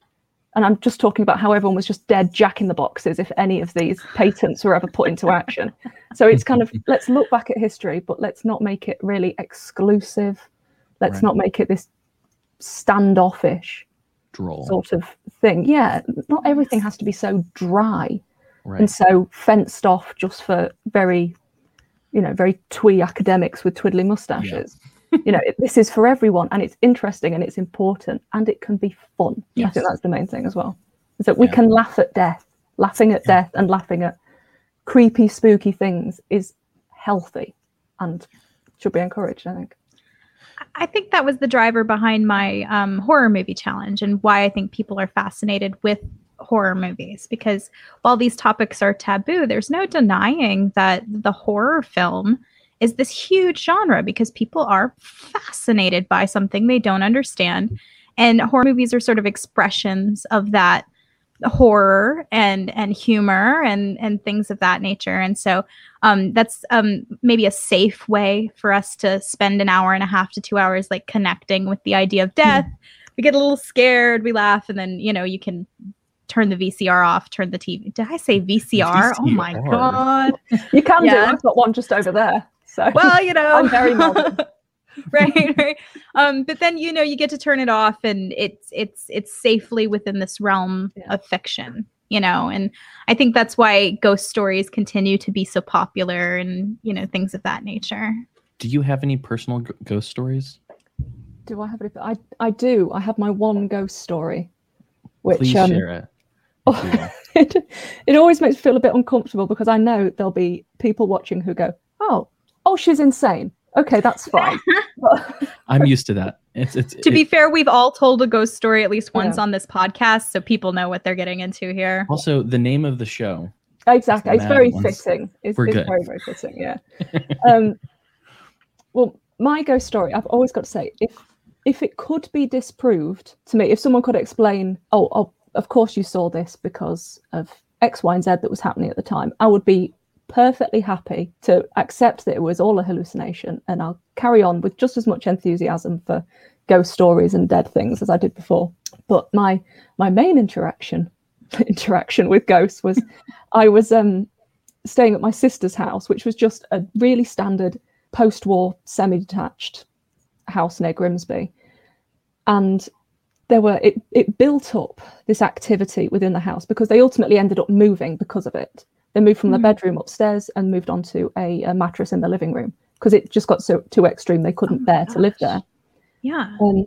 And I'm just talking about how everyone was just dead jack in the boxes if any of these patents were ever put into action. So it's kind of let's look back at history, but let's not make it really exclusive. Let's Right. not make it this standoffish Droll. sort of thing. Yeah, not everything has to be so dry right. and so fenced off just for very, you know, very twee academics with twiddly mustaches. You know, this is for everyone, and it's interesting and it's important, and it can be fun. I think that's the main thing as well. Is that we Yeah. can laugh at death, laughing at death, and laughing at creepy, spooky things is healthy and should be encouraged. I think. I think that was the driver behind my um, horror movie challenge and why I think people are fascinated with horror movies. Because while these topics are taboo, there's no denying that the horror film is this huge genre because people are fascinated by something they don't understand. And horror movies are sort of expressions of that horror and and humor and and things of that nature and so um that's um maybe a safe way for us to spend an hour and a half to two hours like connecting with the idea of death we get a little scared we laugh and then you know you can turn the vcr off turn the tv did i say vcr oh my god You can Yeah. do. I've got one just over there. So well you know I'm very modern. right right um but then you know you get to turn it off and it's it's it's safely within this realm Yeah. of fiction you know and i think that's why ghost stories continue to be so popular and you know things of that nature Do you have any personal g- ghost stories? do I have it? I I do. I have my one ghost story, which Please um, share it. if you will. it, it always makes me feel a bit uncomfortable because I know there'll be people watching who go, "Oh, oh, she's insane." Okay, that's fine. I'm used to that. It's it's to be fair we've all told a ghost story at least once Yeah. on this podcast so people know what they're getting into here also the name of the show. exactly, it's very ones. fitting. It's, We're it's good. very very fitting. Yeah. um, well, my ghost story, I've always got to say, if if it could be disproved to me, if someone could explain, oh, oh, of course you saw this because of X, Y, and Z that was happening at the time, I would be perfectly happy to accept that it was all a hallucination and I'll carry on with just as much enthusiasm for ghost stories and dead things as I did before. But my my main interaction interaction with ghosts was I was um staying at my sister's house, which was just a really standard post-war semi-detached house near Grimsby. And there were it, it built up this activity within the house because they ultimately ended up moving because of it. They moved from the Hmm. bedroom upstairs and moved onto a, a mattress in the living room because it just got so too extreme they couldn't Oh bear to live there. yeah Um,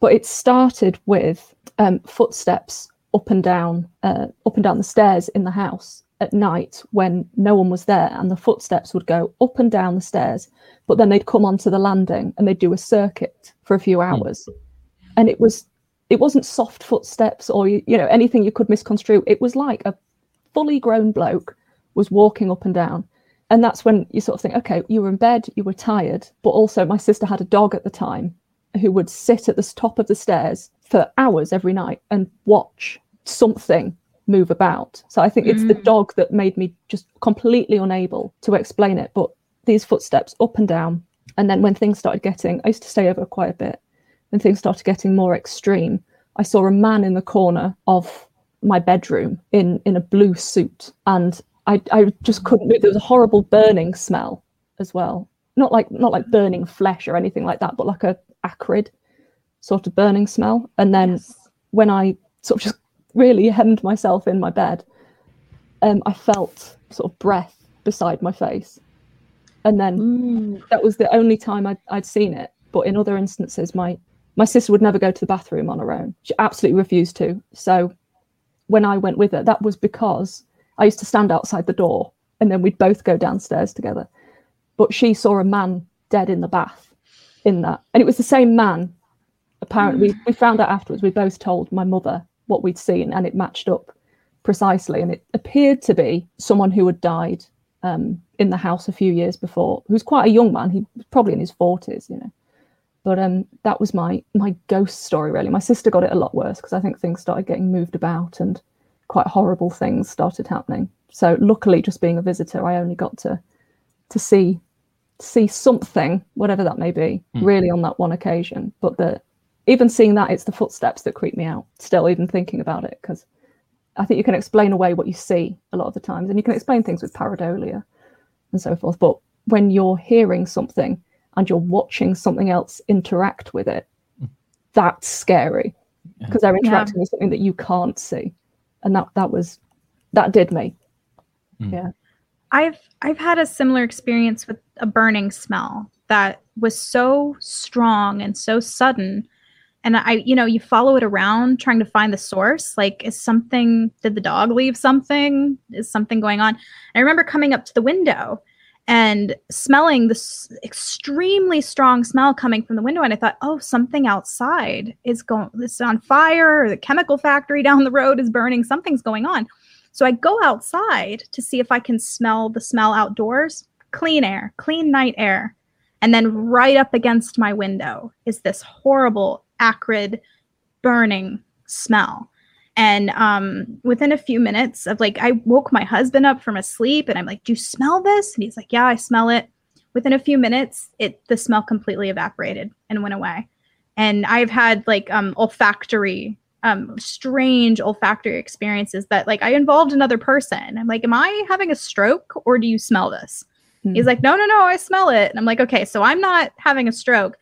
but it started with um, footsteps up and down, uh, up and down the stairs in the house at night when no one was there, and the footsteps would go up and down the stairs, but then they'd come onto the landing and they'd do a circuit for a few hours, and it was it wasn't soft footsteps or you know anything you could misconstrue. It was like a fully grown bloke was walking up and down. And that's when you sort of think, okay, you were in bed, you were tired, but also my sister had a dog at the time who would sit at the top of the stairs for hours every night and watch something move about. So I think it's the Mm. dog that made me just completely unable to explain it. But these footsteps up and down. And then when things started getting, I used to stay over quite a bit. When things started getting more extreme, I saw a man in the corner of my bedroom in in a blue suit, and I I just couldn't move. There was a horrible burning smell as well. Not like not like burning flesh or anything like that, but like a acrid sort of burning smell. And then Yes. when I sort of just really hemmed myself in my bed, um, I felt sort of breath beside my face. And then Ooh. that was the only time I'd, I'd seen it. But in other instances, my my sister would never go to the bathroom on her own. She absolutely refused to. So when I went with her, that was because I used to stand outside the door and then we'd both go downstairs together. But she saw a man dead in the bath in that. And it was the same man. Apparently, we, we found out afterwards, we both told my mother what we'd seen and it matched up precisely. And it appeared to be someone who had died um, in the house a few years before, who's quite a young man. He was probably in his 40s, you know. But um, that was my my ghost story. Really, my sister got it a lot worse because I think things started getting moved about and quite horrible things started happening. So luckily, just being a visitor, I only got to to see see something, whatever that may be, Hmm. really on that one occasion. But the even seeing that, it's the footsteps that creep me out. Still, even thinking about it, because I think you can explain away what you see a lot of the times, and you can explain things with pareidolia and so forth. But when you're hearing something and you're watching something else interact with it, that's scary because they're interacting with something that you can't see, and that that was that did me. Hmm. Yeah. I've I've had a similar experience with a burning smell that was so strong and so sudden. And I, you know, you follow it around trying to find the source. Like, is something, did the dog leave something? Is something going on? I remember coming up to the window and smelling this extremely strong smell coming from the window. And I thought, oh, something outside is going, it's on fire, or the chemical factory down the road is burning, something's going on. So I go outside to see if I can smell the smell outdoors. Clean air, clean night air. And then right up against my window is this horrible, acrid, burning smell. And um, within a few minutes of like, I woke my husband up from a sleep and I'm like, Do you smell this? And he's like, Yeah, I smell it. Within a few minutes, it the smell completely evaporated and went away. And I've had like um, olfactory um strange olfactory experiences that like I involved another person. I'm like, am I having a stroke or do you smell this? Hmm. He's like, no, no, no, I smell it. And I'm like, okay, so I'm not having a stroke.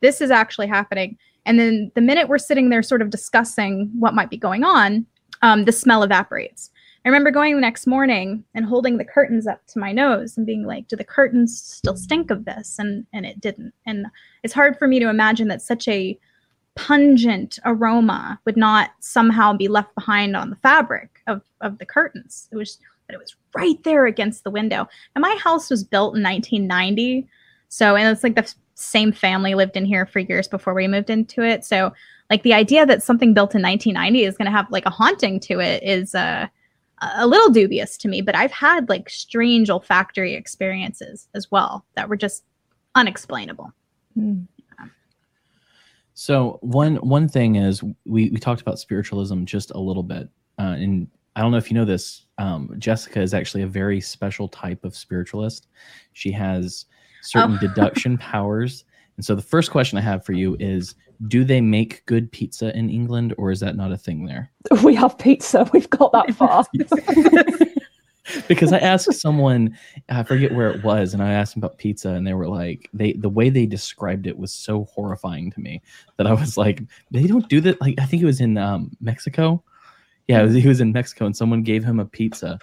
This is actually happening. And then the minute we're sitting there sort of discussing what might be going on, um, the smell evaporates. I remember going the next morning and holding the curtains up to my nose and being like, do the curtains still stink of this? And and it didn't. And it's hard for me to imagine that such a pungent aroma would not somehow be left behind on the fabric of, of the curtains. It was but it was right there against the window. And my house was built in 1990. So and it's like the same family lived in here for years before we moved into it. So like the idea that something built in 1990 is going to have like a haunting to it is uh, a little dubious to me, but I've had like strange olfactory experiences as well that were just unexplainable. Hmm. So one one thing is we we talked about spiritualism just a little bit, uh, and I don't know if you know this. Um, Jessica is actually a very special type of spiritualist. She has certain Oh. deduction powers, and so the first question I have for you is: Do they make good pizza in England, or is that not a thing there? We have pizza. We've got that far. because I asked someone, I forget where it was, and I asked them about pizza, and they were like, they the way they described it was so horrifying to me that I was like, they don't do that. Like I think it was in um, Mexico. Yeah, was, he was in Mexico, and someone gave him a pizza,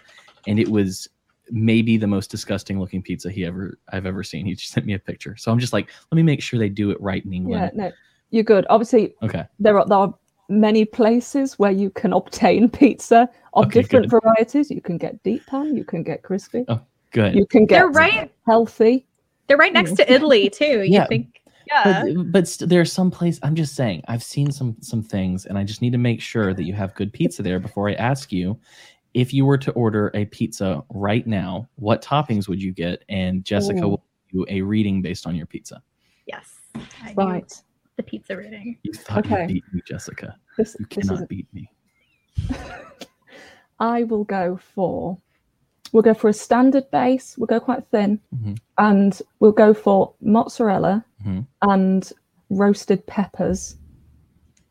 and it was maybe the most disgusting looking pizza he ever I've ever seen. He just sent me a picture, so I'm just like, let me make sure they do it right in yeah, England. no, you're good. Obviously, Okay, there are there are many places where you can obtain pizza of Okay, different good. varieties. You can get deep pan, you can get crispy, Oh, good. you can get They're right. healthy. They're right next to Italy too. You Yeah. think? Yeah. but but st- there's some place i'm just saying i've seen some some things and i just need to make sure that you have good pizza there before i ask you if you were to order a pizza right now what toppings would you get and jessica Ooh. will do a reading based on your pizza yes. I Right. The pizza reading. you thought Okay. you beat me jessica This, you this is cannot beat me I will go for we'll go for a standard base. We'll go quite thin, Mhm. and we'll go for mozzarella Mhm. and roasted peppers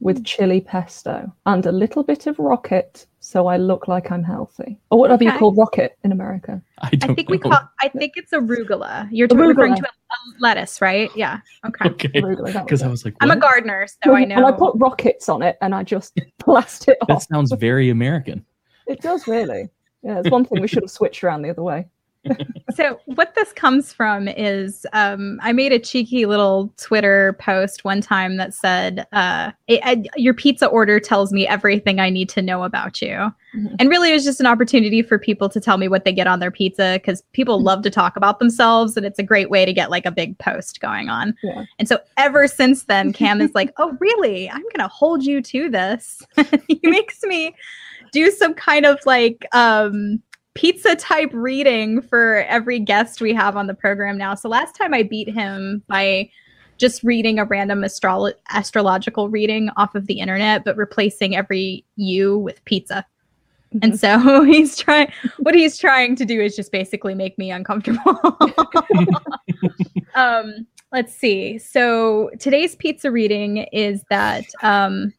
with chili pesto and a little bit of rocket, so I look like I'm healthy. Or whatever you Okay. call rocket in America. i I don't think we know. call. I think it's arugula. You're t- referring to a, a lettuce, right? Yeah. Okay. okay because i was like I'm a gardener, so I know. And I put rockets on it, and I just blast it that off. sounds very american It does really. Yeah, it's one thing we should have switched around the other way. so what this comes from is um, I made a cheeky little Twitter post one time that said, uh, "Your pizza order tells me everything I need to know about you," Mhm. and really it was just an opportunity for people to tell me what they get on their pizza because people love to talk about themselves, and it's a great way to get like a big post going on. Yeah. And so ever since then, Cam is like, "Oh, really? I'm gonna hold you to this." he makes me do some kind of like um pizza type reading for every guest we have on the program now. So last time I beat him by just reading a random astro- astrological reading off of the internet, but replacing every you with pizza. And so he's trying what he's trying to do is just basically make me uncomfortable. um, let's see. So today's pizza reading is that um,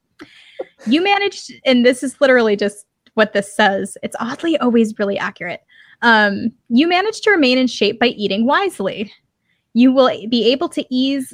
you managed, and this is literally just what this says. It's oddly always really accurate. Um, you manage to remain in shape by eating wisely. You will be able to ease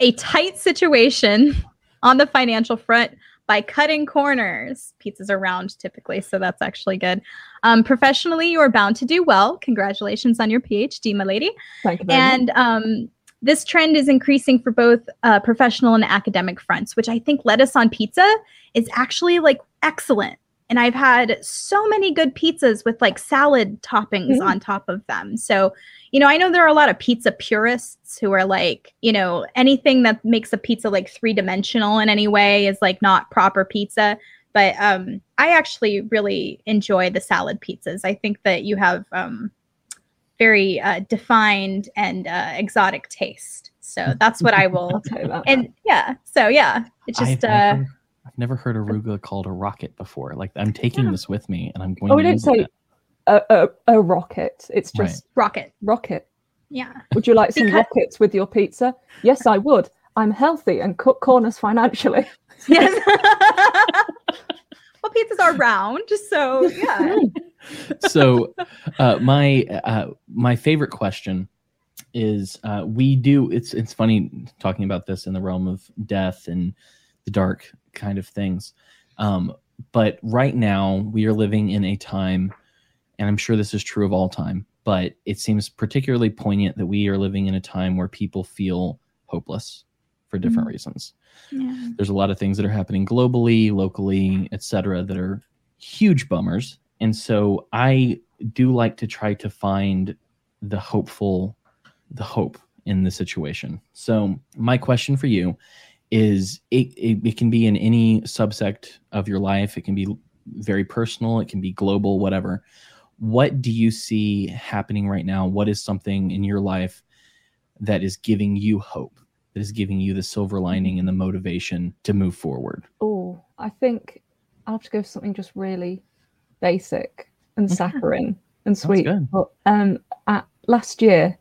a tight situation on the financial front by cutting corners. Pizzas are round typically, so that's actually good. Um, professionally, you are bound to do well. Congratulations on your PhD, my lady. Thank you And um, this trend is increasing for both uh, professional and academic fronts, which I think lettuce on pizza is actually like excellent. And I've had so many good pizzas with like salad toppings Mhm. on top of them. So, you know, I know there are a lot of pizza purists who are like, you know, anything that makes a pizza like three dimensional in any way is like not proper pizza. But um, I actually really enjoy the salad pizzas. I think that you have um, very uh, defined and uh, exotic taste. So that's what I I'll will. And yeah, so yeah, it's just I've, uh, I've never heard arugula called a rocket before. Like I'm taking Yeah. this with me, and I'm going. Oh, to we don't say a, a, a rocket. It's Right. just rocket. rocket. Yeah. Would you like some Because- rockets with your pizza? Yes, I would. I'm healthy and cut corners financially. Yes. well, pizzas are round, so yeah. so uh, my uh, my favorite question is uh, we do it's it's funny talking about this in the realm of death and the dark kind of things um, but right now we are living in a time and i'm sure this is true of all time but it seems particularly poignant that we are living in a time where people feel hopeless for different Mhm. reasons yeah. there's a lot of things that are happening globally, locally, etc., that are huge bummers. And so I do like to try to find the hopeful, the hope in the situation. So my question for you is it, it, it can be in any subsect of your life. It can be very personal. It can be global, whatever. What do you see happening right now? What is something in your life that is giving you hope? that is giving you the silver lining and the motivation to move forward. Oh, I think I'll have to go for something just really basic and saccharine and sweet. But um, at, last year,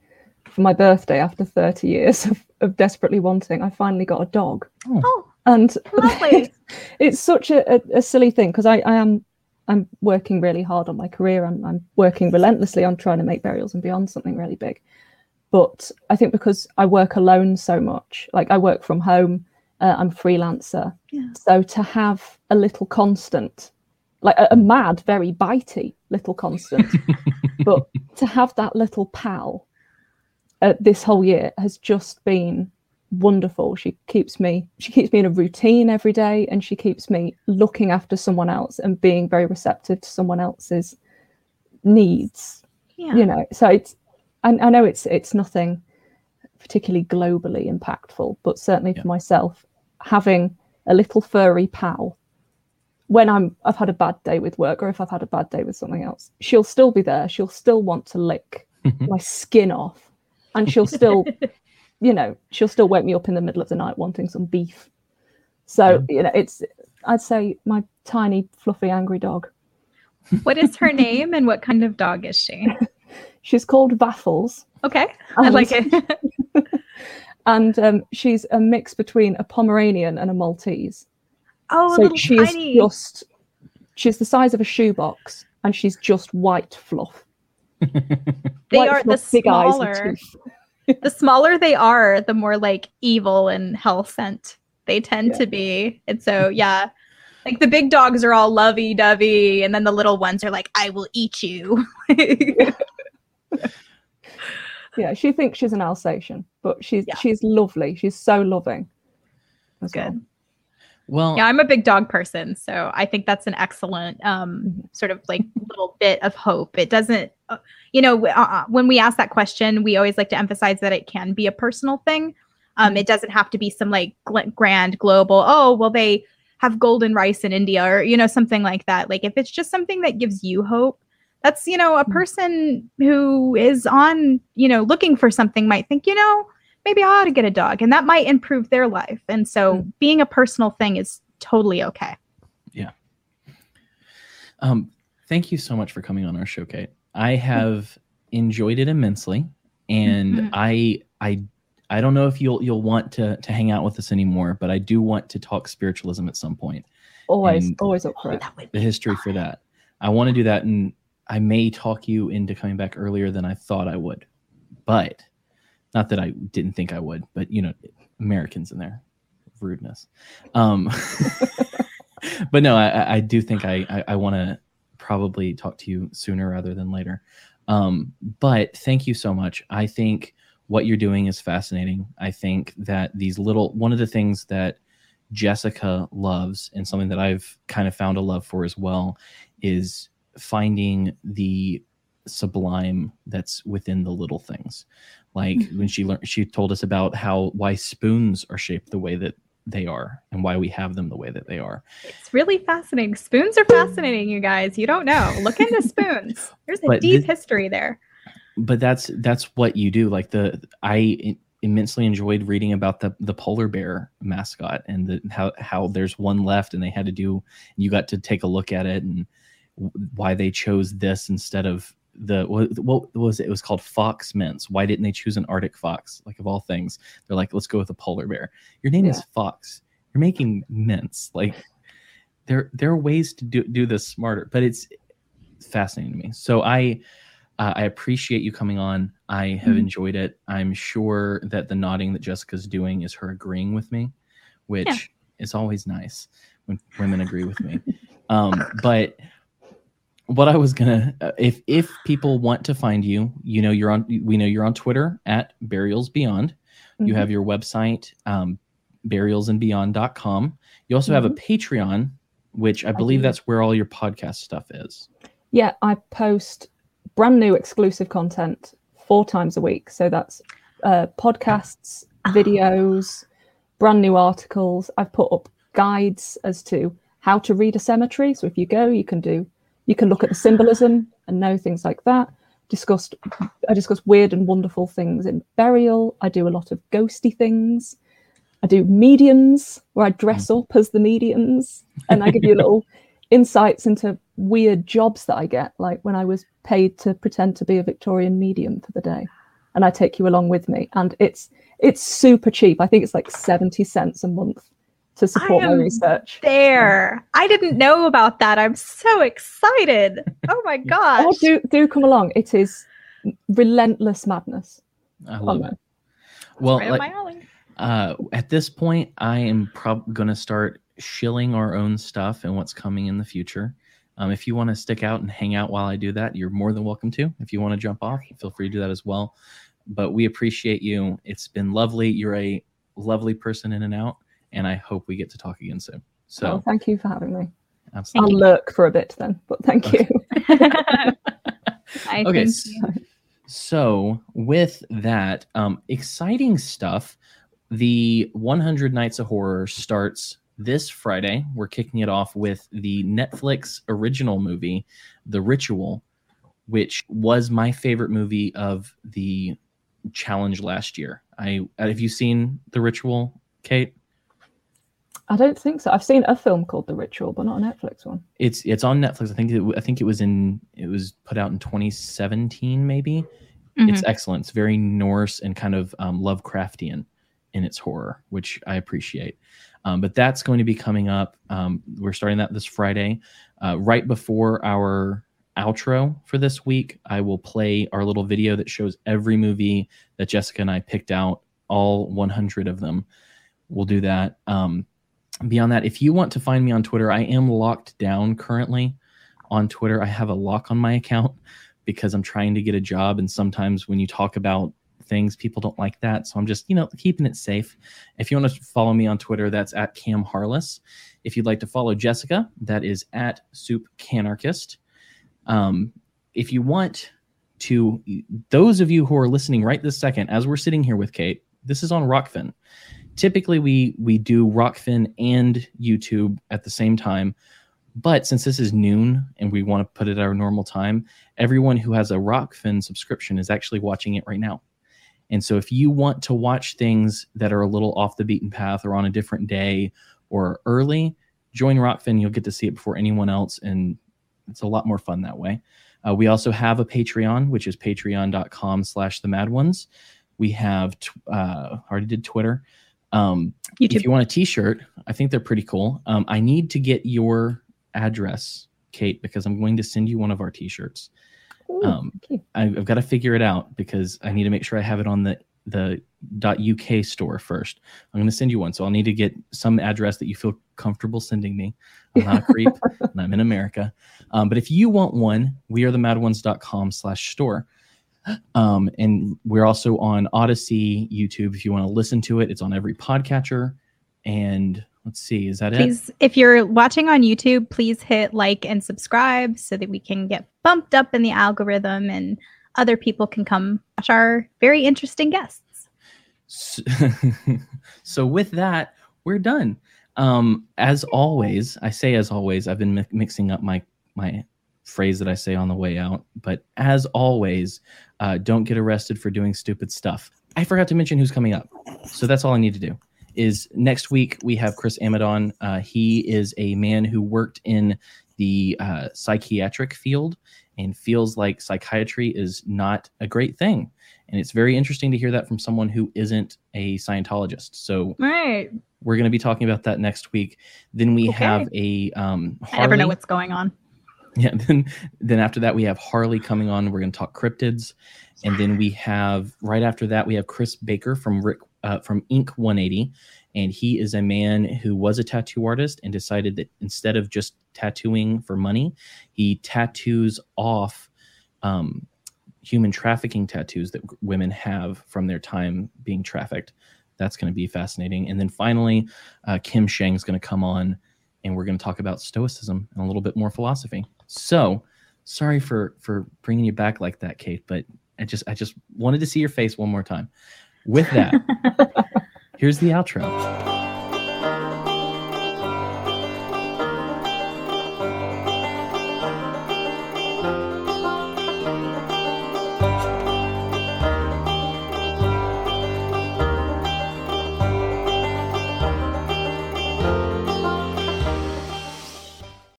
for my birthday, after 30 years of, of desperately wanting, I finally got a dog. Oh, And lovely. it's such a, a, a silly thing because I, I am I'm working really hard on my career. I'm, I'm working relentlessly on trying to make burials and beyond something really big. But I think because I work alone so much, like I work from home, uh, I'm a freelancer. Yeah. So to have a little constant, like a, a mad, very bitey little constant, but to have that little pal uh, this whole year has just been wonderful. She keeps me she keeps me in a routine every day and she keeps me looking after someone else and being very receptive to someone else's needs. Yeah. You know, so it's I, I know it's it's nothing particularly globally impactful, but certainly Yeah. for myself, having a little furry pal when I'm I've had a bad day with work or if I've had a bad day with something else, she'll still be there. She'll still want to lick my skin off. And she'll still, you know, she'll still wake me up in the middle of the night wanting some beef. So, you know, it's I'd say my tiny, fluffy, angry dog. What is her name and what kind of dog is she? She's called Vaffles. Okay. I like it. And um, she's a mix between a Pomeranian and a Maltese. Oh, a so little she's tiny. just she's the size of a shoebox and she's just white fluff. They White are the fluff, big eyes smaller. the smaller they are, the more like evil and hell sent they tend Yeah. to be. And so, yeah, like the big dogs are all lovey dovey, and then the little ones are like, I will eat you. Yeah, she thinks she's an Alsatian, but she's Yeah. she's lovely. She's so loving. as well. Well, Yeah, I'm a big dog person, so I think that's an excellent um, sort of like little bit of hope. It doesn't, uh, you know, uh, when we ask that question, we always like to emphasize that it can be a personal thing. Um, it doesn't have to be some like gl- grand global. Oh, well, they have golden rice in India, or you know, something like that. Like if it's just something that gives you hope, that's you know, a Mm. person who is on, you know, looking for something might think, you know, maybe I ought to get a dog, and that might improve their life. And so, Mm. being a personal thing is totally okay. Yeah. Um, thank you so much for coming on our show, Kate. I have enjoyed it immensely, and Mhm. I I I don't know if you'll you'll want to to hang out with us anymore, but I do want to talk spiritualism at some point. Always, And- always up for it. That would The be history for that. I want to do that, and I may talk you into coming back earlier than I thought I would, but not that I didn't think I would, but you know, Americans in their rudeness. Um, but no, I, I- do think I I, I want to probably talk to you sooner rather than later. Um, but thank you so much. I think what you're doing is fascinating. I think that these little one of the things that Jessica loves and something that I've kind of found a love for as well is finding the sublime that's within the little things. Like mm-hmm. when she learned, she told us about how why spoons are shaped the way that they are and why we have them the way that they are. It's really fascinating. Spoons are fascinating, you guys. You don't know. Look into spoons. There's a But deep this- history there. but that's that's what you do like the i i- immensely enjoyed reading about the the polar bear mascot and the, how how there's one left and they had to do you got to take a look at it and why they chose this instead of the what, what was it? it was called fox mints why didn't they choose an arctic fox like of all things they're like let's go with a polar bear your name is fox you're making mints like there there are ways to do, do this smarter but it's fascinating to me so i uh, I appreciate you coming on. I have Mhm. enjoyed it. I'm sure that the nodding that Jessica's doing is her agreeing with me, which Yeah. is always nice when women agree with me. Um, but what I was gonna, uh, if if people want to find you, you know, you're on. We know you're on Twitter at Burials Beyond. You Mhm. have your website, um, burialsandbeyond.com. You also have a Mm-hmm. Patreon, which I believe do. that's where all your podcast stuff is. Yeah, I post brand new exclusive content four times a week. So that's uh, podcasts, videos, brand new articles. I've put up guides as to how to read a cemetery. So if you go, you can do, you can look at the symbolism and know things like that. Discussed, I discuss weird and wonderful things in burial. I do a lot of ghosty things. I do mediums where I dress mm. up as the mediums, and I give you little insights into weird jobs that I get, like when I was paid to pretend to be a Victorian medium for the day, and I take you along with me, and it's it's super cheap. I think it's like seventy cents a month to support my am research. There. I didn't know about that. I'm so excited. Oh my gosh. Oh, do do come along. It is relentless madness. I love there. it. Well, right like, up my alley. uh, at this point, I am probably going to start shilling our own stuff and what's coming in the future. Um, if you want to stick out and hang out while I do that, you're more than welcome to. If you want to jump off, feel free to do that as well. But we appreciate you. It's been lovely. You're a lovely person in and out, and I hope we get to talk again soon. So, So thank you for having me. absolutely. I'll lurk for a bit then, but thank Okay. you. I Okay, thank s- you. So, with that, um, exciting stuff. The 100 Nights of Horror starts this Friday. We're kicking it off with the Netflix original movie, The Ritual, which was my favorite movie of the challenge last year. I have you seen The Ritual, Kate? I don't think so. I've seen a film called The Ritual, but not a Netflix one. It's it's on Netflix. I think it, I think it was in it was put out in 2017 maybe. It's excellent. It's very Norse and kind of um, Lovecraftian in its horror, which I appreciate. Um, but that's going to be coming up. Um, we're starting that this Friday, uh, right before our outro for this week. I will play our little video that shows every movie that Jessica and I picked out, all 100 of them. We'll do that. Um, beyond that, if you want to find me on Twitter, I am locked down currently on Twitter. I have a lock on my account because I'm trying to get a job. And sometimes when you talk about things, people don't like that. So I'm just, you know, keeping it safe. If you want to follow me on Twitter, that's at Cam Harless. If you'd like to follow Jessica, that is at Soup Canarchist. Um, if you want to, those of you who are listening right this second, as we're sitting here with Kate, this is on Rokfin. Typically, we we do Rokfin and YouTube at the same time. But since this is noon and we want to put it at our normal time, everyone who has a Rokfin subscription is actually watching it right now. And so if you want to watch things that are a little off the beaten path or on a different day or early, join Rokfin. You'll get to see it before anyone else, and it's a lot more fun that way. Uh, we also have a Patreon, which is patreon.com slash the mad ones. We have, uh, already did Twitter. Um, YouTube. if you want a t-shirt, I think they're pretty cool. Um, I need to get your address, Kate, because I'm going to send you one of our t-shirts. Ooh, Um, you. I- I've got to figure it out because I need to make sure I have it on the the .uk store first. I'm going to send you one, so I'll need to get some address that you feel comfortable sending me. I'm not a creep, and I'm in America. Um, but if you want one, we are the madones.com slash store. Um, and we're also on Odysee, YouTube. If you want to listen to it, it's on every podcatcher. And let's see, is that it? Please, if you're watching on YouTube, please hit like and subscribe so that we can get bumped up in the algorithm and other people can come watch our very interesting guests. S- so with that we're done um as always i say as always i've been mi- mixing up my my phrase that i say on the way out but as always uh, don't get arrested for doing stupid stuff i forgot to mention who's coming up so that's all i need to do is next week we have chris amadon uh, he is a man who worked in the uh, psychiatric field and feels like psychiatry is not a great thing and it's very interesting to hear that from someone who isn't a Scientologist. So Right. we're going to be talking about that next week. Then we Okay. have a um, I never know what's going on. yeah. Then then after that we have Harley coming on. We're going to talk cryptids, and then we have right after that we have Chris Baker from Rick uh, from Ink 180, and he is a man who was a tattoo artist and decided that instead of just tattooing for money, he tattoos off. Um, human trafficking tattoos that women have from their time being trafficked. That's going to be fascinating. And then finally, uh, Kim is going to come on and we're going to talk about stoicism and a little bit more philosophy. So, sorry for for bringing you back like that, Kate, but I just I just wanted to see your face one more time. With that, here's the outro.